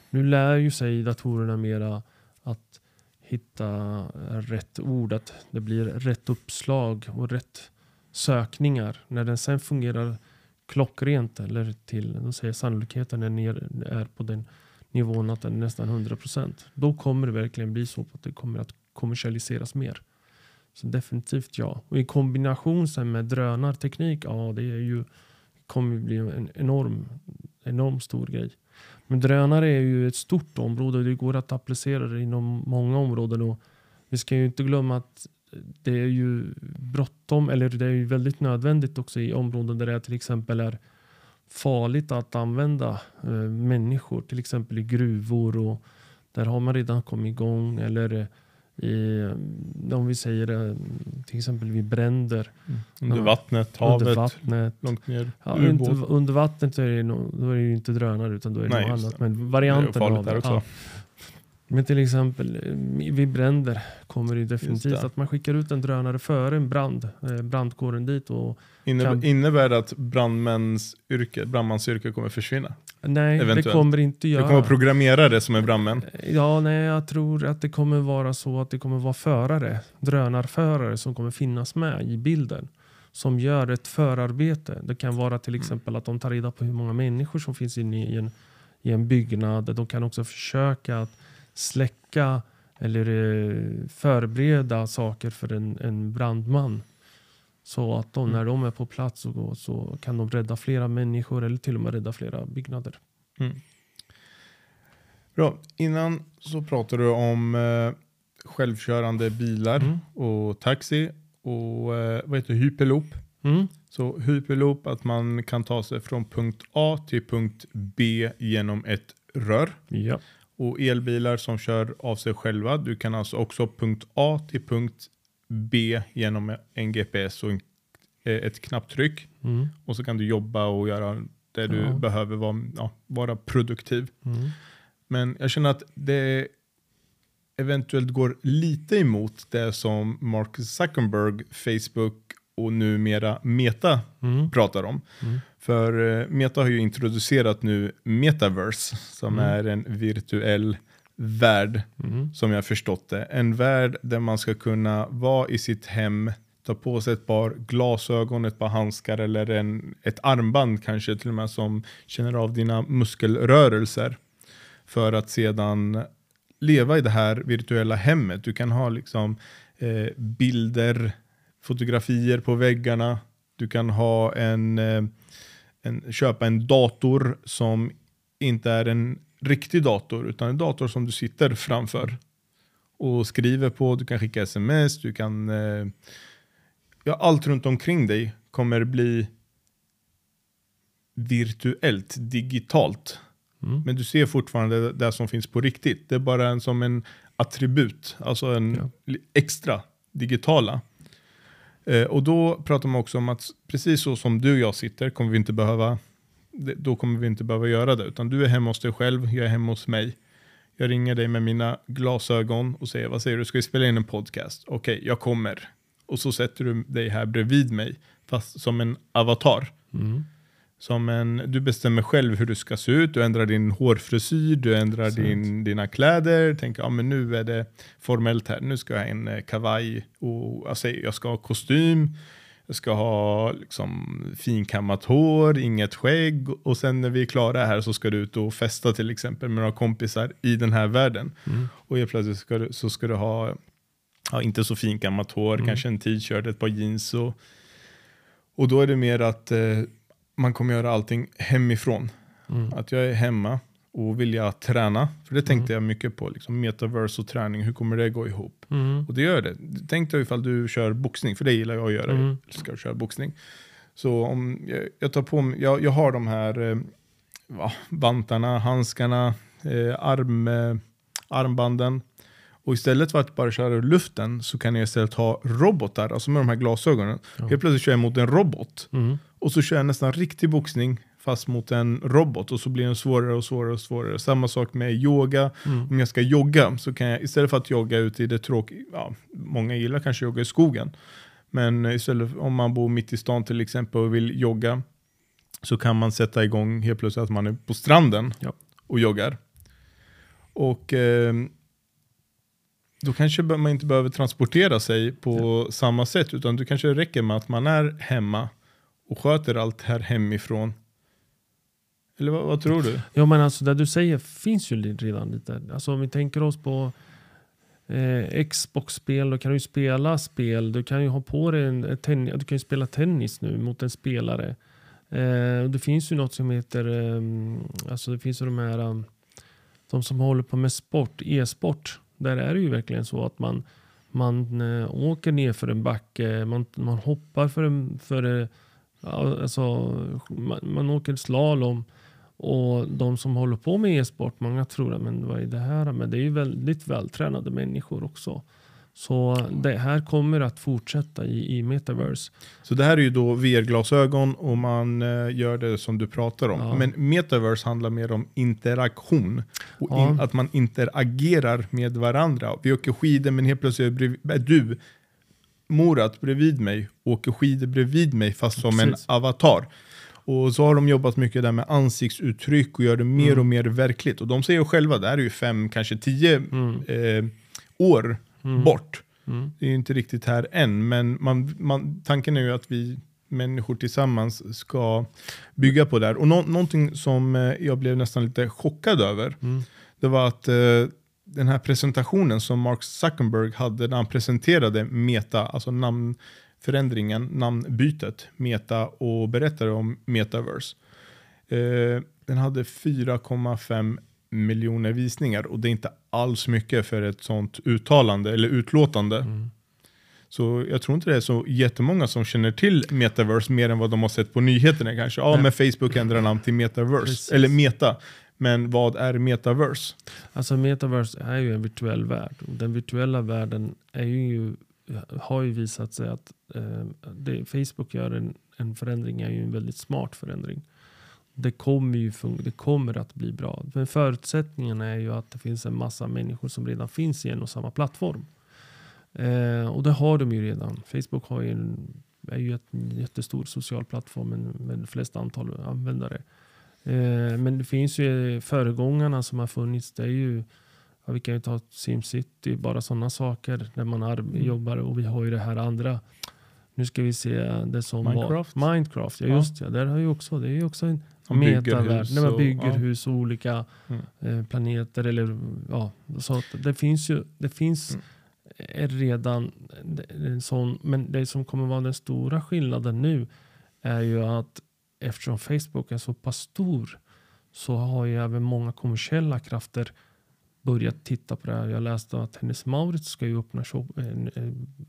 nu lär ju sig datorerna mera att hitta rätt ord, att det blir rätt uppslag och rätt sökningar. När den sen fungerar klockrent eller till, de säger sannolikheten är, ner, är på den nivån att den är nästan 100%. Då kommer det verkligen bli så att det kommer att kommersialiseras mer. Så definitivt ja. Och i kombination sen med drönarteknik, ja det är ju kommer ju bli en enorm, enorm stor grej. Men drönare är ju ett stort område och det går att applicera det inom många områden. Och vi ska ju inte glömma att det är ju bråttom, eller det är ju väldigt nödvändigt också i områden där det till exempel är farligt att använda eh, människor, till exempel i gruvor och där har man redan kommit igång eller i, eh, om vi säger eh, till exempel vid bränder Under Ja. vattnet, havet, under vattnet. långt ner, Ja, inte, under vattnet är det, nog, då är det ju inte drönare utan då är det Nej, något annat. Men Det är varianten av det. också. Ja. Men till exempel eh, vid bränder kommer det definitivt det. att man skickar ut en drönare före en brand. Eh, brandkåren dit och Innebär, kan- innebär det att brandmäns yrke, brandmansyrke kommer försvinna? nej, det Eventuellt. kommer inte Det göra. kommer programmerare som är brandmän. Ja, nej, jag tror att det kommer vara så att det kommer vara förare, drönarförare som kommer finnas med i bilden. Som gör ett förarbete. Det kan vara till exempel att de tar reda på hur många människor som finns inne i en, i en byggnad. De kan också försöka att släcka eller eh, förbereda saker för en, en brandman. Så att de, när de är på plats så, går- så kan de rädda flera människor eller till och med rädda flera byggnader. Bra. Innan så pratade du om eh, självkörande bilar Mm. och taxi och eh, vad heter hyperloop. Mm. Så hyperloop att man kan ta sig från punkt A till punkt B genom ett rör. Ja. Och elbilar som kör av sig själva. Du kan alltså också punkt A till punkt B genom en GPS och en, eh, ett knapptryck. Mm. Och så kan du jobba och göra det du Ja. behöver vara, ja, vara produktiv. Mm. Men jag känner att det eventuellt går lite emot det som Mark Zuckerberg, Facebook och numera Meta Mm. pratar om. Mm. För eh, Meta har ju introducerat nu Metaverse som Mm. är en virtuell värld Mm. som jag förstått det. En värld där man ska kunna vara i sitt hem, ta på sig ett par glasögon, ett par handskar eller en, ett armband kanske till och med som känner av dina muskelrörelser. För att sedan leva i det här virtuella hemmet. Du kan ha liksom eh, bilder, fotografier på väggarna. Du kan ha en, eh, en, köpa en dator som inte är en riktig dator utan en dator som du sitter framför och skriver på. Du kan skicka sms, du kan... Eh, ja, allt runt omkring dig kommer bli virtuellt, digitalt. Mm. Men du ser fortfarande det som finns på riktigt. Det är bara en, som en attribut, alltså en Ja. extra digitala. Eh, och då pratar man också om att precis så som du och jag sitter kommer vi inte behöva, då kommer vi inte behöva göra det. Utan du är hemma hos dig själv, jag är hemma hos mig. Jag ringer dig med mina glasögon och säger, vad säger du, ska vi spela in en podcast? Okej, jag kommer. Och så sätter du dig här bredvid mig, fast som en avatar. Mm. Som en, du bestämmer själv hur du ska se ut, du ändrar din hårfrisyr, du ändrar din, dina kläder, tänker ja men nu är det formellt här, nu ska jag ha en eh, kavaj och säger, jag ska ha kostym, jag ska ha liksom finkammat hår, inget skägg och sen när vi är klara här så ska du ut och festa till exempel med några kompisar i den här världen. Mm. Och helt plötsligt ska du, så ska du ha ja, inte så fin gammalt hår, Mm. kanske en t-shirt, ett par jeans. Och, och då är det mer att eh, man kommer göra allting hemifrån. Mm. Att jag är hemma och vill jag träna, för det tänkte Mm. jag mycket på, liksom metaverse och träning, hur kommer det gå ihop? Mm. Och det gör det. Tänk dig ifall du kör boxning, för det gillar jag att göra. Mm. Jag att köra boxning. Så om jag, jag tar på mig, jag, jag har de här eh, va, vantarna, handskarna, eh, arm, eh, armbanden. Och istället för att bara köra ur luften så kan jag istället ha robotar, alltså med de här glasögonen. Ja. Helt plötsligt kör jag mot en robot. Mm. Och så kör jag nästan riktig boxning fast mot en robot och så blir den svårare och svårare och svårare. Samma sak med yoga. Mm. Om jag ska jogga så kan jag istället för att jogga ute i det tråkiga, ja, många gillar kanske jogga i skogen. Men istället om man bor mitt i stan till exempel och vill jogga så kan man sätta igång helt plötsligt att man är på stranden Ja. och joggar. Och eh, då kanske man inte behöver transportera sig på samma sätt utan det kanske räcker med att man är hemma och sköter allt här hemifrån. Eller vad, vad tror du? Ja men alltså det du säger finns ju redan lite. Alltså om vi tänker oss på eh, Xbox-spel, då kan du ju spela spel. Du kan ju ha på dig en, tennis, du kan ju spela tennis nu mot en spelare. Eh, det finns ju något som heter, eh, alltså det finns ju de här, eh, de som håller på med sport, e-sport. Där är det ju verkligen så att man, man eh, åker ner för en backe, man, man hoppar för en, för, eh, alltså, man, man åker slalom. Och de som håller på med e-sport, många tror att men vad är det här? Men det är ju väldigt vältränade människor också. Så det här kommer att fortsätta i, i metaverse. Så det här är ju då VR-glasögon och man eh, gör det som du pratar om. Ja. Men metaverse handlar mer om interaktion. Och Ja. in, att man interagerar med varandra. Vi åker skidor men helt plötsligt är du, Morat bredvid mig, åker skidor bredvid mig fast som Precis. en avatar. Och så har de jobbat mycket där med ansiktsuttryck och gör det mer Mm. och mer verkligt. Och de säger själva, det här är ju fem, kanske tio Mm. eh, år Mm. bort. Mm. Det är ju inte riktigt här än, men man, man, tanken är ju att vi människor tillsammans ska bygga på det här. Och nå, någonting som eh, jag blev nästan lite chockad över, Mm. det var att eh, den här presentationen som Mark Zuckerberg hade när han presenterade Meta, alltså namnförändringen, namnbytet, Meta och berättade om Metaverse. Eh, den hade 4,5 miljoner visningar och det är inte alls mycket för ett sånt uttalande eller utlåtande. Mm. Så jag tror inte det är så jättemånga som känner till metaverse mer än vad de har sett på nyheterna kanske. Ja, men Facebook ändrar namn till metaverse, Precis. eller meta. Men vad är metaverse? Alltså metaverse är ju en virtuell värld. Och den virtuella världen är ju, har ju visat sig att eh, det Facebook gör en, en förändring är ju en väldigt smart förändring. Det kommer ju det kommer att bli bra. Men förutsättningen är ju att det finns en massa människor som redan finns i en och samma plattform. Eh, och det har de ju redan. Facebook har ju en, är ju en jättestor social plattform med, med flest antal användare. Eh, men det finns ju föregångarna som har funnits. Det är ju, ja, vi kan ju ta SimCity, bara sådana saker där man Mm. jobbar och vi har ju det här andra. Nu ska vi se det som Minecraft? var Minecraft. Ja, Ja. just det. Där har ju också, det är ju också en metavärld. När man och- bygger ja. hus och olika Mm. eh, planeter. Eller, ja, så det finns ju det finns Mm. är redan en sån. Men det som kommer vara den stora skillnaden nu är ju att eftersom Facebook är så pass stor så har ju även många kommersiella krafter börjat titta på det här. Jag läste att Hennes Mauritz ska ju öppna shop, en,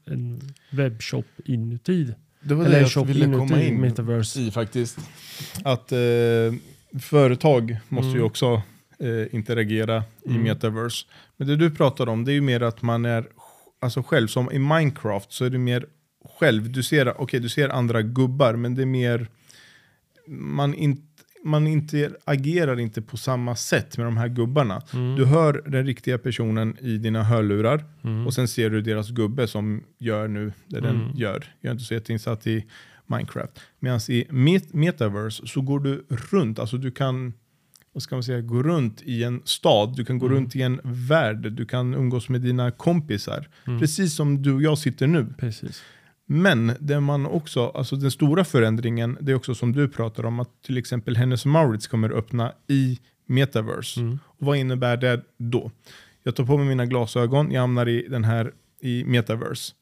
en, webbshop inuti. Det var Eller det jag ville komma in metaverse. i faktiskt. Att eh, företag måste ju Mm. också eh, interagera i Mm. metaverse. Men det du pratar om det är ju mer att man är alltså själv, som i Minecraft så är det mer själv. Du ser, okay, du ser andra gubbar men det är mer man, in, man inte agerar inte på samma sätt med de här gubbarna. Mm. Du hör den riktiga personen i dina hörlurar Mm. och sen ser du deras gubbe som gör nu det den Mm. gör. Jag är inte så jätteinsatt i Minecraft. Medan i Met- Metaverse så går du runt, alltså du kan vad ska man säga, gå runt i en stad, du kan gå Mm. runt i en värld, du kan umgås med dina kompisar. Mm. Precis som du och jag sitter nu. Precis. Men det man också, alltså den stora förändringen, det är också som du pratar om, att till exempel Hennes Maurits kommer öppna i Metaverse. Mm. Och vad innebär det då? Jag tar på mig mina glasögon, jag hamnar i den här i metaverse.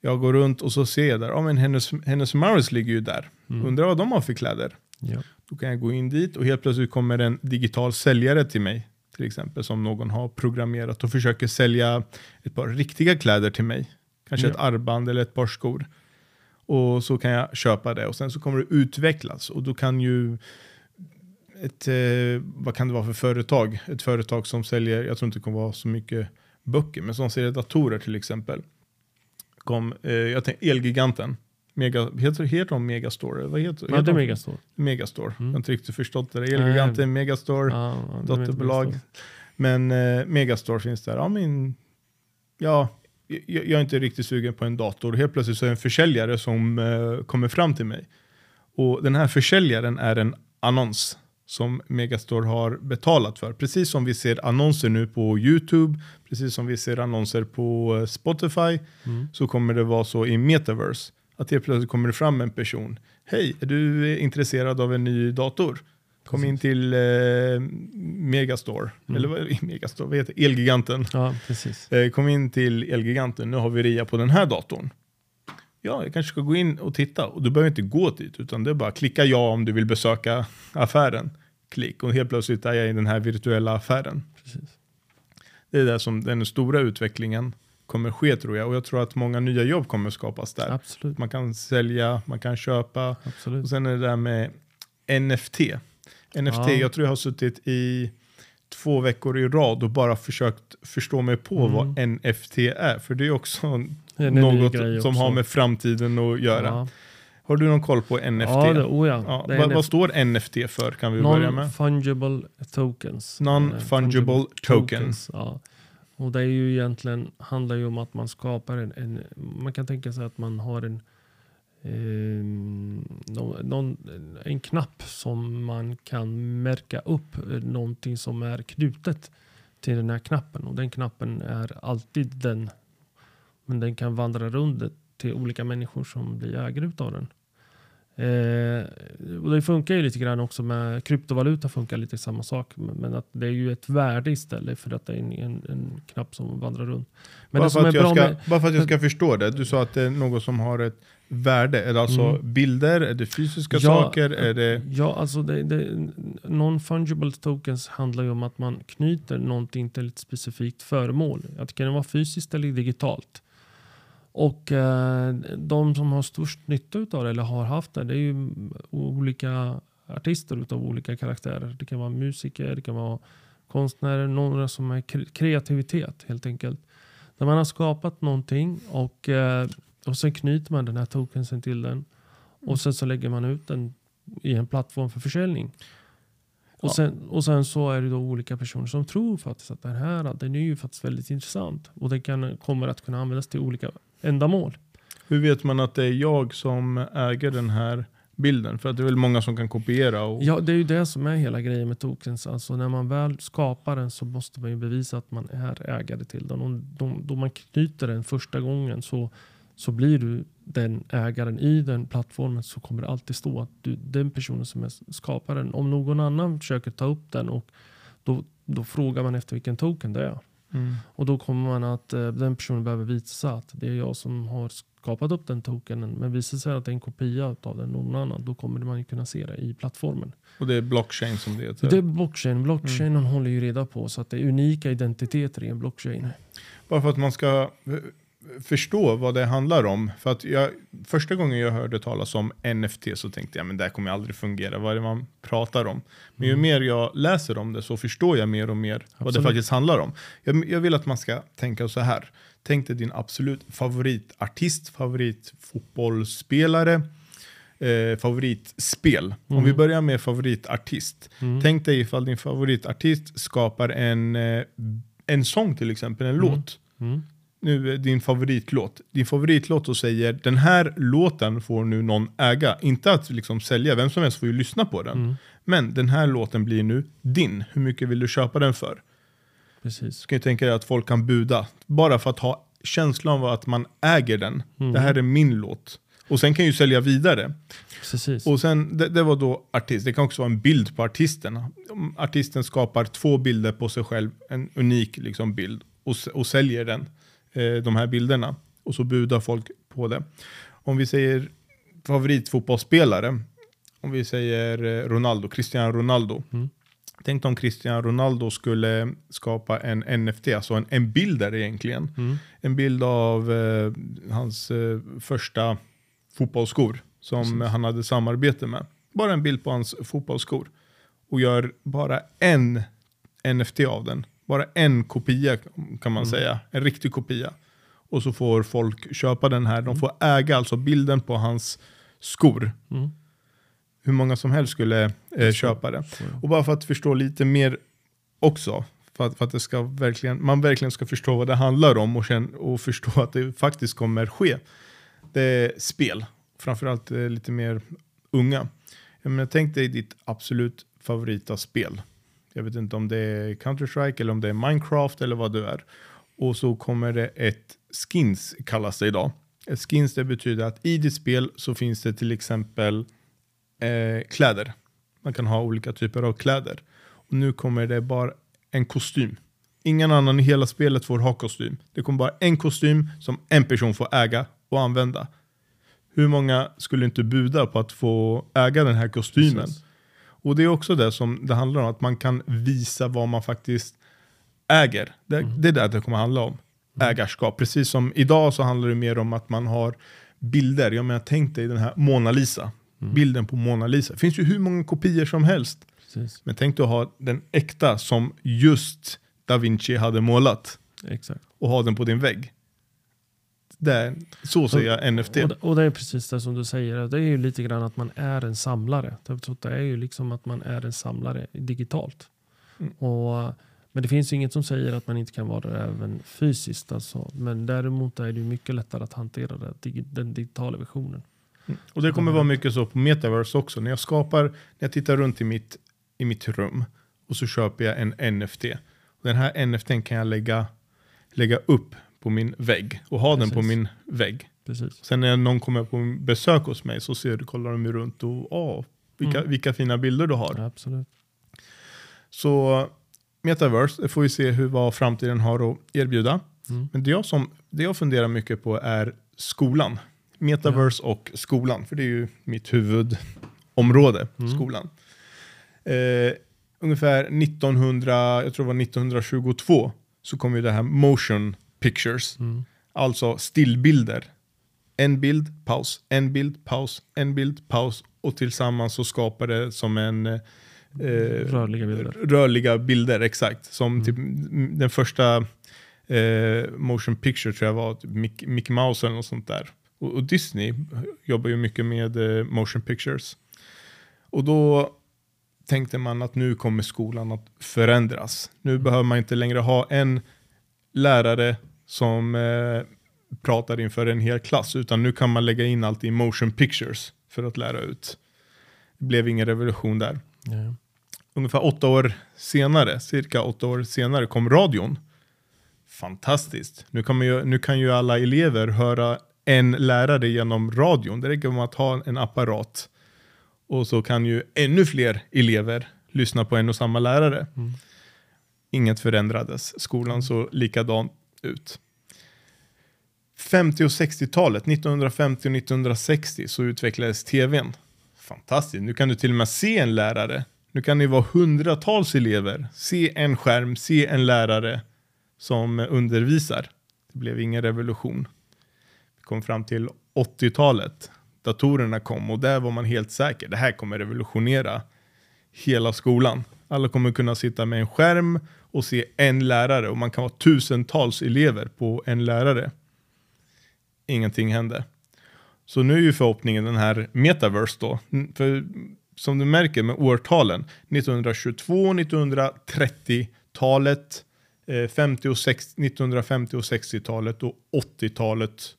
Jag går runt och så ser jag där, ja men hennes, hennes Mars ligger ju där. Mm. Undrar vad de har för kläder? Ja. Då kan jag gå in dit och helt plötsligt kommer en digital säljare till mig. Till exempel som någon har programmerat och försöker sälja ett par riktiga kläder till mig. Kanske Ja. ett armband eller ett par skor. Och så kan jag köpa det och sen så kommer det utvecklas och då kan ju ett, eh, vad kan det vara för företag? Ett företag som säljer, jag tror inte det kommer vara så mycket böcker, men som säljer datorer till exempel. Kom, eh, jag tänkte Elgiganten. Mega, heter, heter de Megastore? Vad heter, Ja, heter det är de? Megastore. Megastore. Mm. Jag har inte riktigt förstått det. Elgiganten, Megastore, Ja, dotterbolag. Men eh, Megastore finns där. Ja, men, ja, jag, är inte riktigt sugen på en dator. Helt plötsligt så är det en försäljare som eh, kommer fram till mig. Och den här försäljaren är en annons som Megastore har betalat för. Precis som vi ser annonser nu på YouTube, precis som vi ser annonser på eh, Spotify, Mm. så kommer det vara så i metaverse. Att helt plötsligt kommer det fram en person. Hej, är du eh, intresserad av en ny dator? Kom in till eh, Megastore, Mm. eller vad, Megastore, vad heter? Elgiganten. Ja, precis. Eh, kom in till Elgiganten, nu har vi rea på den här datorn. Ja, jag kanske ska gå in och titta. Och du behöver inte gå dit, utan det är bara klicka ja om du vill besöka affären. Klick och helt plötsligt är jag i den här virtuella affären. precis. Det är där som den stora utvecklingen kommer ske tror jag. Och jag tror att många nya jobb kommer skapas där. Absolut. Man kan sälja, man kan köpa. Absolut. Och sen är det där med NFT. NFT, Ja. jag tror jag har suttit i två veckor i rad och bara försökt förstå mig på Mm. vad NFT är. För det är också Det är något som också. har med framtiden att göra. Ja, Har du någon koll på NFT? ja, det, oh ja. Det vad, vad står NFT för kan vi börja med? Non-fungible tokens. Non-fungible Eh, token. Ja. Och det är ju egentligen, handlar ju om att man skapar en, en man kan tänka sig att man har en Ehm, någon, en knapp som man kan märka upp eh, någonting som är knutet till den här knappen. Och den knappen är alltid den. Men den kan vandra runt till olika människor som blir ägare utav den. Eh, och det funkar ju lite grann också med kryptovaluta funkar lite samma sak. Men men att det är ju ett värde istället för att det är en, en, en knapp som vandrar runt. Men bara, för att jag ska, med, bara för att jag ska förstå det. Du sa att det är något som har ett värde. Är det alltså Mm. bilder? Är det fysiska Ja, saker? Är det... Ja, alltså det, det, non-fungible tokens handlar ju om att man knyter någonting till ett specifikt föremål. Att det kan vara fysiskt eller digitalt. Och eh, de som har störst nytta av det eller har haft det, det är ju olika artister utav olika karaktärer. Det kan vara musiker, det kan vara konstnärer, några som är kre- kreativitet helt enkelt. Där man har skapat någonting och, eh, och sen knyter man den här tokensen till den. Och sen så lägger man ut den i en plattform för försäljning. Och, Ja. sen, och sen så är det då olika personer som tror faktiskt att den här den är ju faktiskt väldigt intressant. Och den kan, kommer att kunna användas till olika ändamål. Hur vet man att det är jag som äger den här bilden? För att det är väl många som kan kopiera. Och... Ja, det är ju det som är hela grejen med tokens. Alltså när man väl skapar den så måste man ju bevisa att man är ägare till den. Och då, då man knyter den första gången så, så blir du den ägaren i den plattformen så kommer det alltid stå att du, den personen som är skaparen. Om någon annan försöker ta upp den och då, då frågar man efter vilken token det är. Mm. Och då kommer man att eh, den personen behöver visa att det är jag som har skapat upp den tokenen. Men visar sig att det är en kopia av den någon annan, då kommer man ju kunna se det i plattformen. Och det är blockchain som det heter. Det är blockchain. Blockchainen håller ju reda på så att det är unika identiteter i en blockchain. Bara för att man ska förstå vad det handlar om. För att jag, första gången jag hörde talas om NFT så tänkte jag men det här kommer aldrig fungera. Vad är det man pratar om? Men ju Mm. mer jag läser om det så förstår jag mer och mer vad det Absolut. faktiskt handlar om. Jag, jag vill att man ska tänka så här. Tänk dig din absolut favoritartist, favoritfotbollsspelare, eh, favoritspel. Om Mm. vi börjar med favoritartist. Mm. Tänk dig ifall din favoritartist skapar en, eh, en sång till exempel, en Mm. låt. Nu din favoritlåt. Din favoritlåt och säger den här låten får nu någon äga. Inte att liksom sälja, vem som helst får ju lyssna på den. Mm. Men den här låten blir nu din. Hur mycket vill du köpa den för? Precis. Så kan jag tänka dig att folk kan buda. Bara för att ha känslan av att man äger den. Mm. Det här är min låt. Och sen kan ju sälja vidare. Precis. Och sen, det, det var då artist. Det kan också vara en bild på artisten. Artisten skapar två bilder på sig själv, en unik liksom, bild, och, och säljer den eh, de här bilderna och så budar folk på det. Om vi säger favoritfotbollsspelare, om vi säger eh, Ronaldo, Cristiano Ronaldo. Mm. Tänk om Cristiano Ronaldo skulle skapa en NFT, alltså en, en bild där egentligen. Mm. En bild av eh, hans eh, första fotbollsskor som Precis. han hade samarbete med. Bara en bild på hans fotbollsskor. Och gör bara en NFT av den. Bara en kopia kan man Mm. säga. En riktig kopia. Och så får folk köpa den här. De Mm. får äga alltså bilden på hans skor. Mm. Hur många som helst skulle eh, köpa det. Så, Och bara för att förstå lite mer också, för att, för att det ska verkligen, man verkligen ska förstå vad det handlar om och, känna, och förstå att det faktiskt kommer ske. Det är spel, framförallt eh, lite mer unga. Jag menar, tänk dig ditt absolut favorita spel. Jag vet inte om det är Counter-Strike eller om det är Minecraft eller vad det är. Och så kommer det ett skins kallas det idag. Ett skins det betyder att i ditt spel så finns det till exempel eh, kläder. Man kan ha olika typer av kläder. Och nu kommer det bara en kostym. Ingen annan i hela spelet får ha kostym. Det kommer bara en kostym som en person får äga och använda. Hur många skulle inte buda på att få äga den här kostymen? Precis. Och det är också det som det handlar om, att man kan visa vad man faktiskt äger. Det, det är det det kommer handla om. Ägarskap. Precis som idag så handlar det mer om att man har bilder. Jag menar, tänk dig den här Mona Lisa. Bilden på Mona Lisa. Det finns ju hur många kopior som helst. Precis. Men tänk dig att ha den äkta som just Da Vinci hade målat Exakt. och ha den på din vägg. Det är, så ser jag NFT. Och, det- och det är precis det som du säger. Det är ju lite grann att man är en samlare. Det är ju liksom att man är en samlare digitalt. Mm. Och, men det finns ju inget som säger att man inte kan vara det även fysiskt. Alltså. Men däremot är det ju mycket lättare att hantera det, den digitala versionen. Och det kommer vara mycket så på metaverse också. När jag skapar, när jag tittar runt i mitt, i mitt rum och så köper jag en NFT. Den här NFTn kan jag lägga, lägga upp på min vägg och ha den på Precis. min vägg. Precis. Sen när någon kommer på besök hos mig så ser, kollar de ju runt och åh, vilka, Mm. vilka fina bilder du har. Ja, absolut. Så metaverse, det får vi se hur, vad framtiden har att erbjuda. Mm. Men det jag, som, det jag funderar mycket på är skolan. Metaverse och skolan, för det är ju mitt huvudområde, Mm. skolan. Eh, ungefär 1900, jag tror det var 1922, så kom ju det här motion pictures, Mm. alltså stillbilder. En bild, paus, en bild, paus, en bild, paus och tillsammans så skapar det som en eh, Rörliga bilder. Rörliga bilder, exakt. Som Mm. typ, den första eh, motion picture tror jag var typ Mickey, Mickey Mouse eller något sånt där. Och, och Disney jobbar ju mycket med eh, motion pictures. Och då tänkte man att nu kommer skolan att förändras. Nu behöver man inte längre ha en lärare som eh, pratar inför en hel klass, utan nu kan man lägga in allt i motion pictures för att lära ut. Det blev ingen revolution där Ja. ungefär åtta år senare, cirka åtta år senare, kom radion. Fantastiskt. Nu kan, ju, nu kan ju alla elever höra en lärare genom radion. Det räcker med att ha en apparat. Och så kan ju ännu fler elever lyssna på en och samma lärare. Mm. Inget förändrades. Skolan såg likadan ut. 50 och 60-talet, 1950 och 1960, så utvecklades tvn. Fantastiskt. Nu kan du till och med se en lärare. Nu kan det vara hundratals elever. Se en skärm, se en lärare som undervisar. Det blev ingen revolution. Vi kom fram till 80-talet. Datorerna kom och där var man helt säker. Det här kommer revolutionera hela skolan. Alla kommer kunna sitta med en skärm och se en lärare och man kan vara tusentals elever på en lärare. Ingenting hände. Så nu är ju förhoppningen den här metaverse då. För som du märker med årtalen, 1922, 1930-talet, 50 och 60, 1950 och 60-talet och 80-talet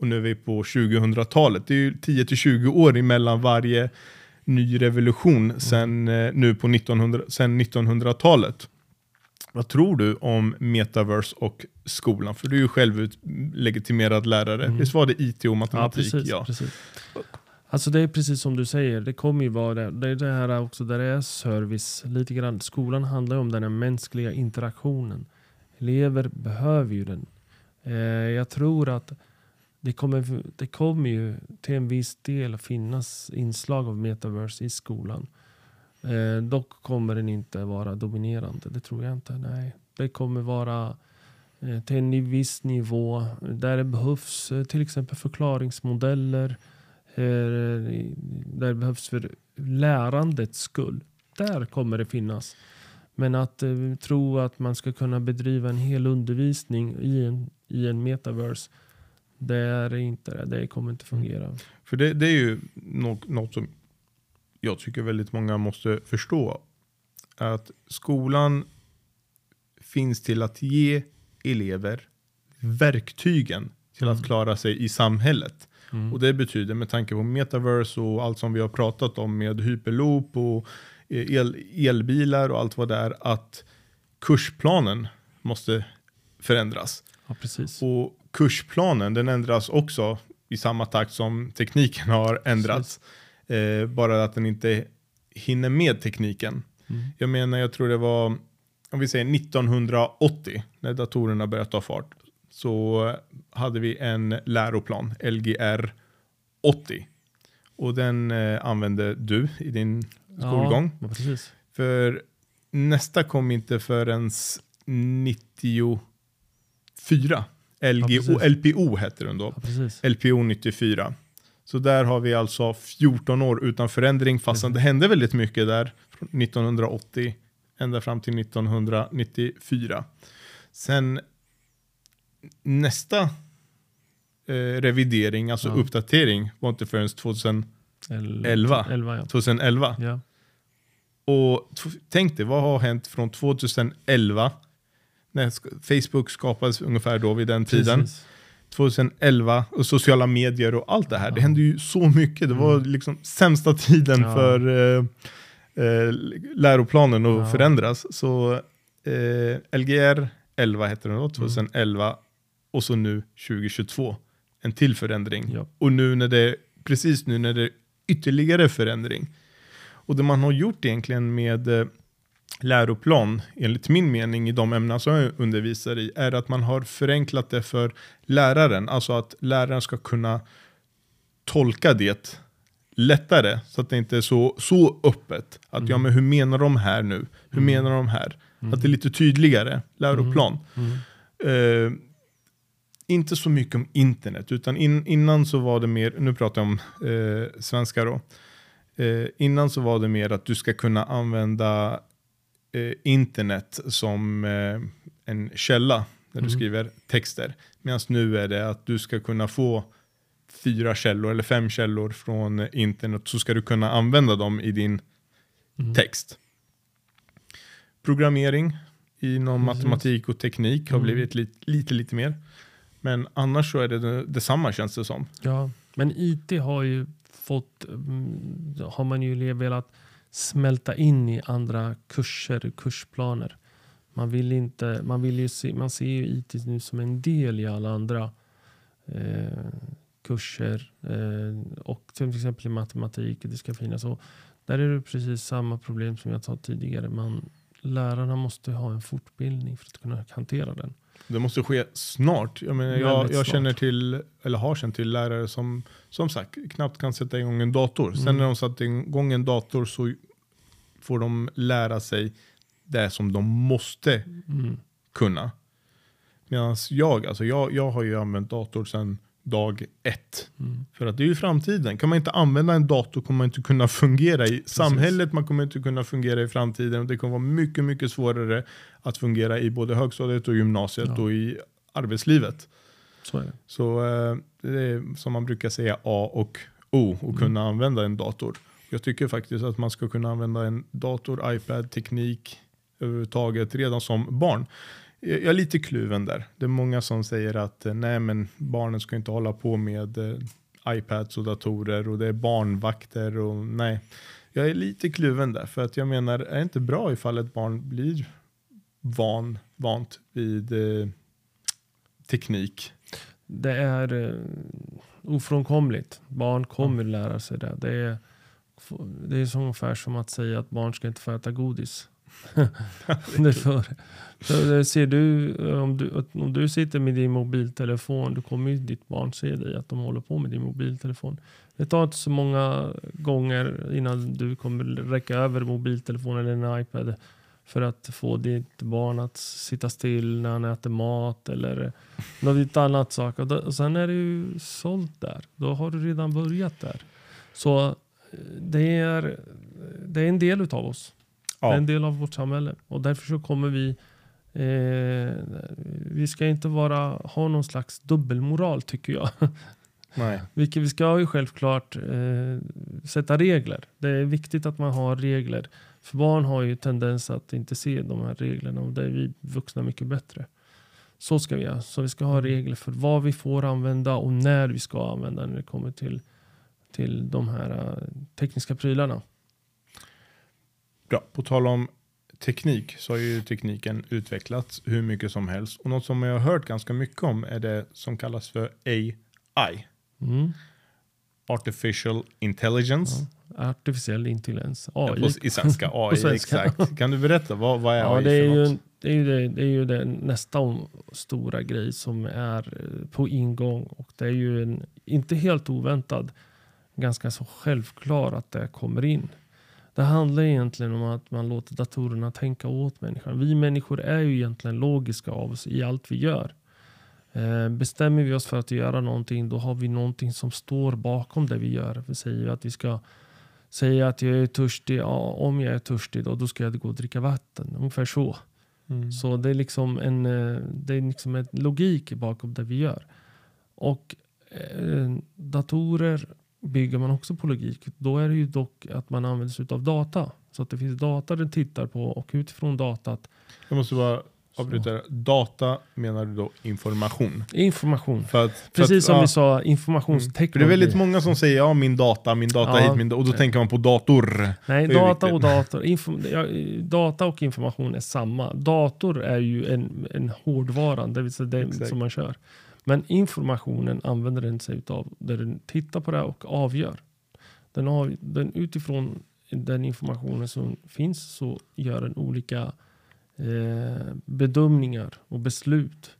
och nu är vi på 2000-talet. Det är ju 10 till 20 år emellan varje ny revolution sen, eh, nu på 1900, sen 1900-talet. Vad tror du om metaverse och skolan? För du är ju självlegitimerad lärare. Mm. Visst var det IT och Ja, matematik? precis. precis. Alltså det är precis som du säger, det kommer ju vara det. Det är det här också där det är service lite grann. Skolan handlar ju om den här mänskliga interaktionen. Elever behöver ju den. Eh, jag tror att det kommer, det kommer ju till en viss del finnas inslag av metaverse i skolan. Eh, dock kommer den inte vara dominerande. Det tror jag inte. Nej. Det kommer vara eh, till en viss nivå där det behövs eh, till exempel förklaringsmodeller. Eh, där det behövs för lärandets skull. Där kommer det finnas. Men att eh, tro att man ska kunna bedriva en hel undervisning i en, i en metaverse. Det är inte det. Det kommer inte fungera. För det, det är ju något, något som jag tycker väldigt många måste förstå. Att skolan finns till att ge elever verktygen till att Mm. klara sig i samhället. Mm. Och det betyder med tanke på metaverse och allt som vi har pratat om med hyperloop och el, elbilar och allt vad det är att kursplanen måste förändras. Ja, precis. Och kursplanen den ändras också i samma takt som tekniken har ändrats. Eh, bara att den inte hinner med tekniken. Mm. Jag menar, jag tror det var, om vi säger 1980, när datorerna började ta fart, så hade vi en läroplan, Lgr 80. Och den eh, använde du i din skolgång. Ja, precis. För nästa kom inte förrän 94. LGO, precis. LPO hette den då. Ja. LPO 94. Så där har vi alltså 14 år utan förändring fastän det hände väldigt mycket där från 1980 ända fram till 1994. Sen nästa eh, revidering, alltså Ja. uppdatering, var inte förrän 2000, El- Elva. 11 ja. 2011. ja. Och tänk dig, vad har hänt från 2011? När Facebook skapades ungefär då vid den tiden. Precis. 2011 och sociala medier och allt det här. Det Ja. hände ju så mycket. Det var liksom sämsta tiden Ja. för eh, eh, läroplanen att Ja. förändras. Så eh, Lgr 11 hette den då, 2011 och så nu 2022. En till förändring. Och nu när det, precis nu när det är ytterligare förändring. Och det man har gjort egentligen med eh, läroplan, enligt min mening i de ämnen som jag undervisar i, är att man har förenklat det för läraren. Alltså att läraren ska kunna tolka det lättare så att det inte är så, så öppet. Att ja, men hur menar de här nu? Hur menar de här? Att det är lite tydligare läroplan. Mm. Eh, inte så mycket om internet, utan in, innan så var det mer, nu pratar jag om eh, svenska då. Eh, innan så var det mer att du ska kunna använda eh, internet som eh, en källa när du Mm. skriver texter. Medan nu är det att du ska kunna få fyra källor eller fem källor från internet så ska du kunna använda dem i din Mm. text. Programmering inom Precis. matematik och teknik har Mm. blivit lite, lite, lite mer. Men annars så är det det- detsamma känns det som. Ja, men IT har ju fått, mm, har man ju velat smälta in i andra kurser, kursplaner. Man vill inte, man vill ju se, man ser ju IT nu som en del i alla andra eh, kurser eh, och till exempel i matematik, det ska finnas. Och där är det precis samma problem som jag sa tidigare. Man, lärarna måste ha en fortbildning för att kunna hantera den. Det måste ske snart. Jag, menar, jag, jag snart. känner till, eller har känt till lärare som, som sagt knappt kan sätta igång en dator. Sen Mm. när de satt igång en dator så får de lära sig det som de måste Mm. kunna. Medan jag, alltså jag, jag har ju använt dator sedan dag ett. Mm. För att det är ju framtiden. Kan man inte använda en dator kommer man inte kunna fungera i samhället, man kommer inte kunna fungera i framtiden. Och det kommer vara mycket, mycket svårare att fungera i både högstadiet och gymnasiet Ja. och i arbetslivet. Så är det. Så eh, det är som man brukar säga A och O och Mm. kunna använda en dator. Jag tycker faktiskt att man ska kunna använda en dator, iPad, teknik överhuvudtaget redan som barn. Jag är lite kluven där. Det är många som säger att eh, nej men barnen ska inte hålla på med eh, iPads och datorer och det är barnvakter och nej. Jag är lite kluven där för att jag menar är det inte bra ifall ett barn blir van, vant vid eh, teknik. Det är eh, ofrånkomligt. Barn kommer lära sig det. Det är, det är så ungefär som att säga att barn ska inte få äta godis det för, för ser du om, du, om du sitter med din mobiltelefon, då kommer ju ditt barn se dig att de håller på med din mobiltelefon. Det tar inte så många gånger innan du kommer räcka över mobiltelefonen eller en iPad för att få ditt barn att sitta still när han äter mat eller något annat sak. Och, sen är det ju sålt där. Då har du redan börjat där. Så eh, det är, det är en del utav oss. Ja. Det är en del av vårt samhälle. Och därför så kommer vi Eh, vi ska inte vara, ha någon slags dubbelmoral tycker jag. Nej. Vilket vi ska ju självklart eh, sätta regler. Det är viktigt att man har regler. För barn har ju tendens att inte se de här reglerna och det är vi vuxna mycket bättre. Så ska vi göra. Så vi ska ha mm. regler för vad vi får använda och när vi ska använda när det kommer till, till de här uh, tekniska prylarna. Bra. På tal om teknik så har ju tekniken utvecklats hur mycket som helst. Och något som jag har hört ganska mycket om är det som kallas för AI. Mm. Artificial Intelligence. Ja, artificiell intelligens. AI. Ja, på, I svenska. AI, svenska. exakt. Kan du berätta, vad, vad är ja, AI det är för något? Ju, det är ju, det, det är ju det nästa stora grej som är eh, på ingång. Och det är ju en, inte helt oväntad, ganska så självklar att det kommer in. Det handlar egentligen om att man låter datorerna tänka åt människan. Vi människor är ju egentligen logiska av oss i allt vi gör. Eh, bestämmer vi oss för att göra någonting, då har vi någonting som står bakom det vi gör. Vi säger att vi ska säga att jag är törstig. Ja, om jag är törstig, då, då ska jag gå och dricka vatten. Ungefär så. Mm. Så det är liksom en, eh, det är liksom en logik bakom det vi gör. Och eh, datorer bygger man också på logik. Då är det ju dock att man använder sig av data. Så att det finns data den tittar på och utifrån datat. Jag måste bara avbryta. Data menar du då information? Information. För att, för Precis att, som ja, vi sa, informationsteknologi. Mm. det är väldigt många som säger ja min data, min data ja, hit, min och då tänker man på dator. Nej, data och dator. Ja, data och information är samma. Dator är ju en, en hårdvaran, det vill säga den Exakt. som man kör. Men informationen använder den sig av där den tittar på det och avgör. Den, av, den utifrån den informationen som finns så gör den olika eh, bedömningar och beslut.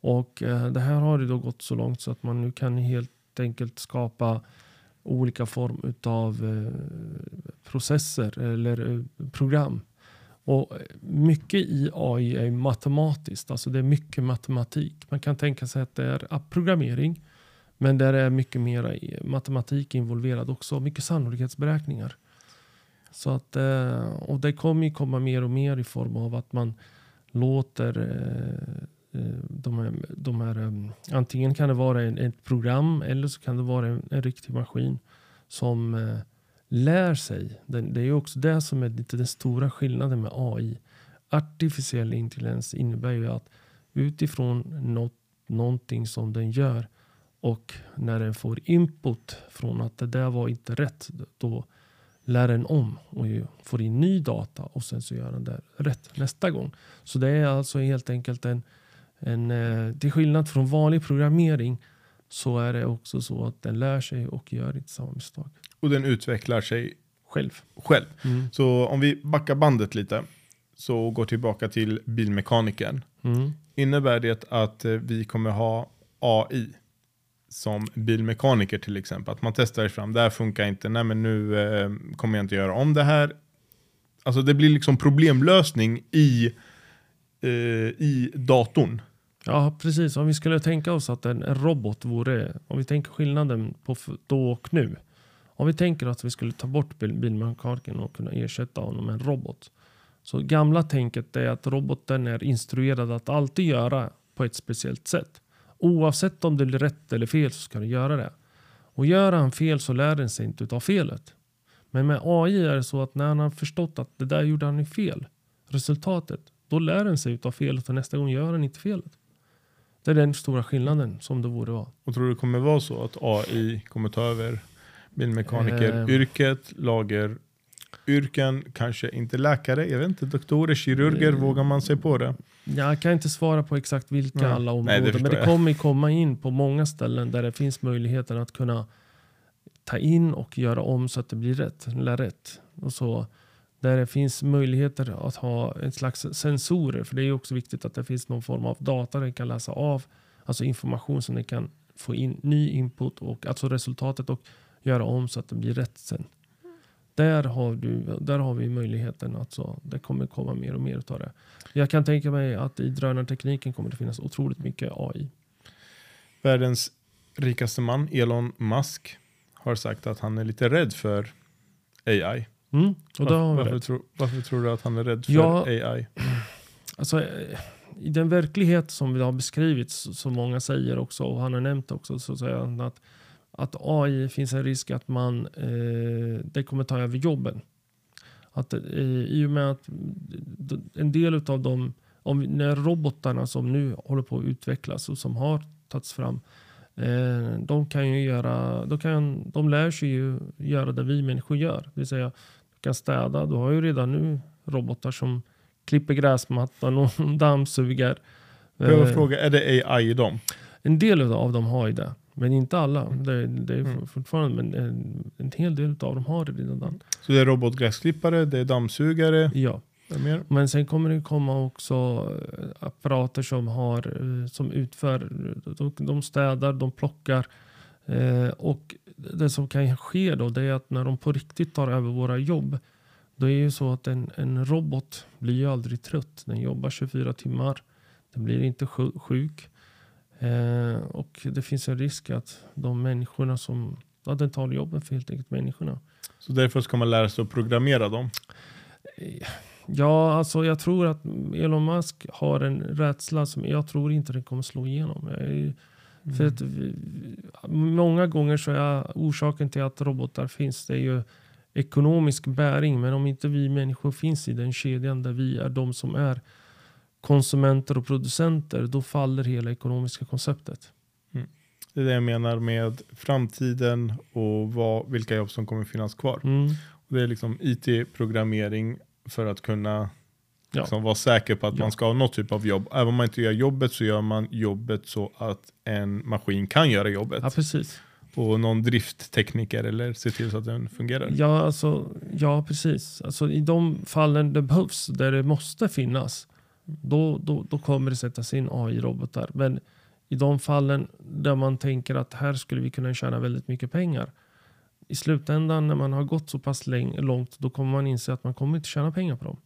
Och eh, det här har då gått så långt så att man nu kan helt enkelt skapa olika form av eh, processer eller eh, program och mycket i AI är matematiskt, alltså det är mycket matematik. Man kan tänka sig att det är programmering, men där är mycket mer matematik involverad också, mycket sannolikhetsberäkningar. Så att, eh, och det kommer ju komma mer och mer i form av att man låter eh, eh, de här, de här antingen kan det vara ett program eller så kan det vara en, en riktig maskin som lär sig. Det är också det som är lite den stora skillnaden med AI. Artificiell intelligens innebär ju att utifrån något, någonting som den gör och när den får input från att det där var inte rätt, då lär den om och får in ny data och sen så gör den det rätt nästa gång. Så det är alltså helt enkelt en, en eh, till skillnad från vanlig programmering så är det också så att den lär sig och gör inte samma misstag. Och den utvecklar sig själv. själv. Mm. Så om vi backar bandet lite så går tillbaka till bilmekanikern. Mm. Innebär det att eh, vi kommer ha AI som bilmekaniker till exempel? Att man testar fram, det här funkar inte, nej men nu eh, kommer jag inte göra om det här. Alltså det blir liksom problemlösning i, eh, i datorn. Ja, precis. Om vi skulle tänka oss att en, en robot vore, om vi tänker skillnaden på då och nu. Om vi tänker att vi skulle ta bort bil, bilmekanikern och kunna ersätta honom med en robot. Så gamla tänket är att roboten är instruerad att alltid göra på ett speciellt sätt. Oavsett om det blir rätt eller fel så ska den göra det. Och gör han fel så lär den sig inte av felet. Men med AI är det så att när han har förstått att det där gjorde han fel, resultatet, då lär den sig av felet och nästa gång gör den inte felet. Det är den stora skillnaden som det borde vara. Och tror du det kommer vara så att AI kommer ta över bilmekanikeryrket, uh, lageryrken, kanske inte läkare, jag vet inte, doktorer, kirurger, uh, vågar man sig på det? Jag kan inte svara på exakt vilka mm. alla områden, Nej, det men det kommer komma in på många ställen där det finns möjligheter att kunna ta in och göra om så att det blir rätt. Eller rätt. Och så Där det finns möjligheter att ha en slags sensorer. För det är också viktigt att det finns någon form av data den kan läsa av. Alltså information som den kan få in ny input och alltså resultatet och göra om så att det blir rätt sen. Där har, du, där har vi möjligheten. Alltså, det kommer komma mer och mer av det. Jag kan tänka mig att i drönartekniken kommer det finnas otroligt mycket AI. Världens rikaste man, Elon Musk, har sagt att han är lite rädd för AI. Mm, varför, det. tror, varför tror du att han är rädd för Ja. AI? Alltså, eh, I den verklighet som vi har beskrivit, så- som många säger också, och han har nämnt också, så säger han att, att AI finns en risk att man, eh, det kommer ta över jobben. Att, eh, I och med att d- en del av de, om, när robotarna som nu håller på att utvecklas och som har tagits fram, eh, de kan ju göra, de, kan, de lär sig ju göra det vi människor gör. Det vill säga, du kan städa, du har ju redan nu robotar som klipper gräsmattan och dammsuger. Får jag Eh, fråga, är det AI i dem? En del av dem har ju det, men inte alla. Det, det är Mm. fortfarande, men en, en hel del av dem har det redan. Så det är robotgräsklippare, det är dammsugare, Ja. Men sen kommer det komma också eh, apparater som, har, eh, som utför, de, städar, de plockar. Eh, och det som kan ske då det är att när de på riktigt tar över våra jobb då är det så att en, en robot blir ju aldrig trött. Den jobbar 24 timmar. Den blir inte sju- sjuk. Eh, och det finns en risk att de människorna som, ja, den tar jobben för helt enkelt människorna. Så därför ska man lära sig att programmera dem. Ja, alltså jag tror att Elon Musk har en rädsla som jag tror inte den kommer slå igenom. Är, för att vi, många gånger så är orsaken till att robotar finns det är ju ekonomisk bäring. Men om inte vi människor finns i den kedjan där vi är de som är konsumenter och producenter, då faller hela ekonomiska konceptet. Det är det jag menar med framtiden och vad, vilka jobb som kommer finnas kvar. Mm. Och det är liksom IT-programmering för att kunna Ja. liksom vara säker på att Ja. man ska ha något typ av jobb. Även om man inte gör jobbet så gör man jobbet så att en maskin kan göra jobbet. Ja, precis. Och någon drifttekniker eller se till så att den fungerar. Ja, alltså, ja, precis. Alltså, I de fallen det behövs, där det måste finnas, då, då, då kommer det sättas in AI-robotar. Men i de fallen där man tänker att här skulle vi kunna tjäna väldigt mycket pengar. I slutändan när man har gått så pass läng- långt, då kommer man inse att man kommer inte tjäna pengar på dem.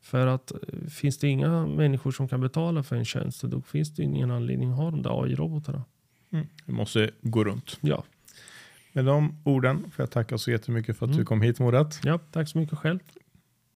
För att eh, finns det inga människor som kan betala för en tjänst, då finns det ingen anledning att ha de där AI-robotarna. Mm. Det måste gå runt. Ja. Med de orden får jag tacka så jättemycket för att Mm. du kom hit Morat. ja, tack så mycket själv.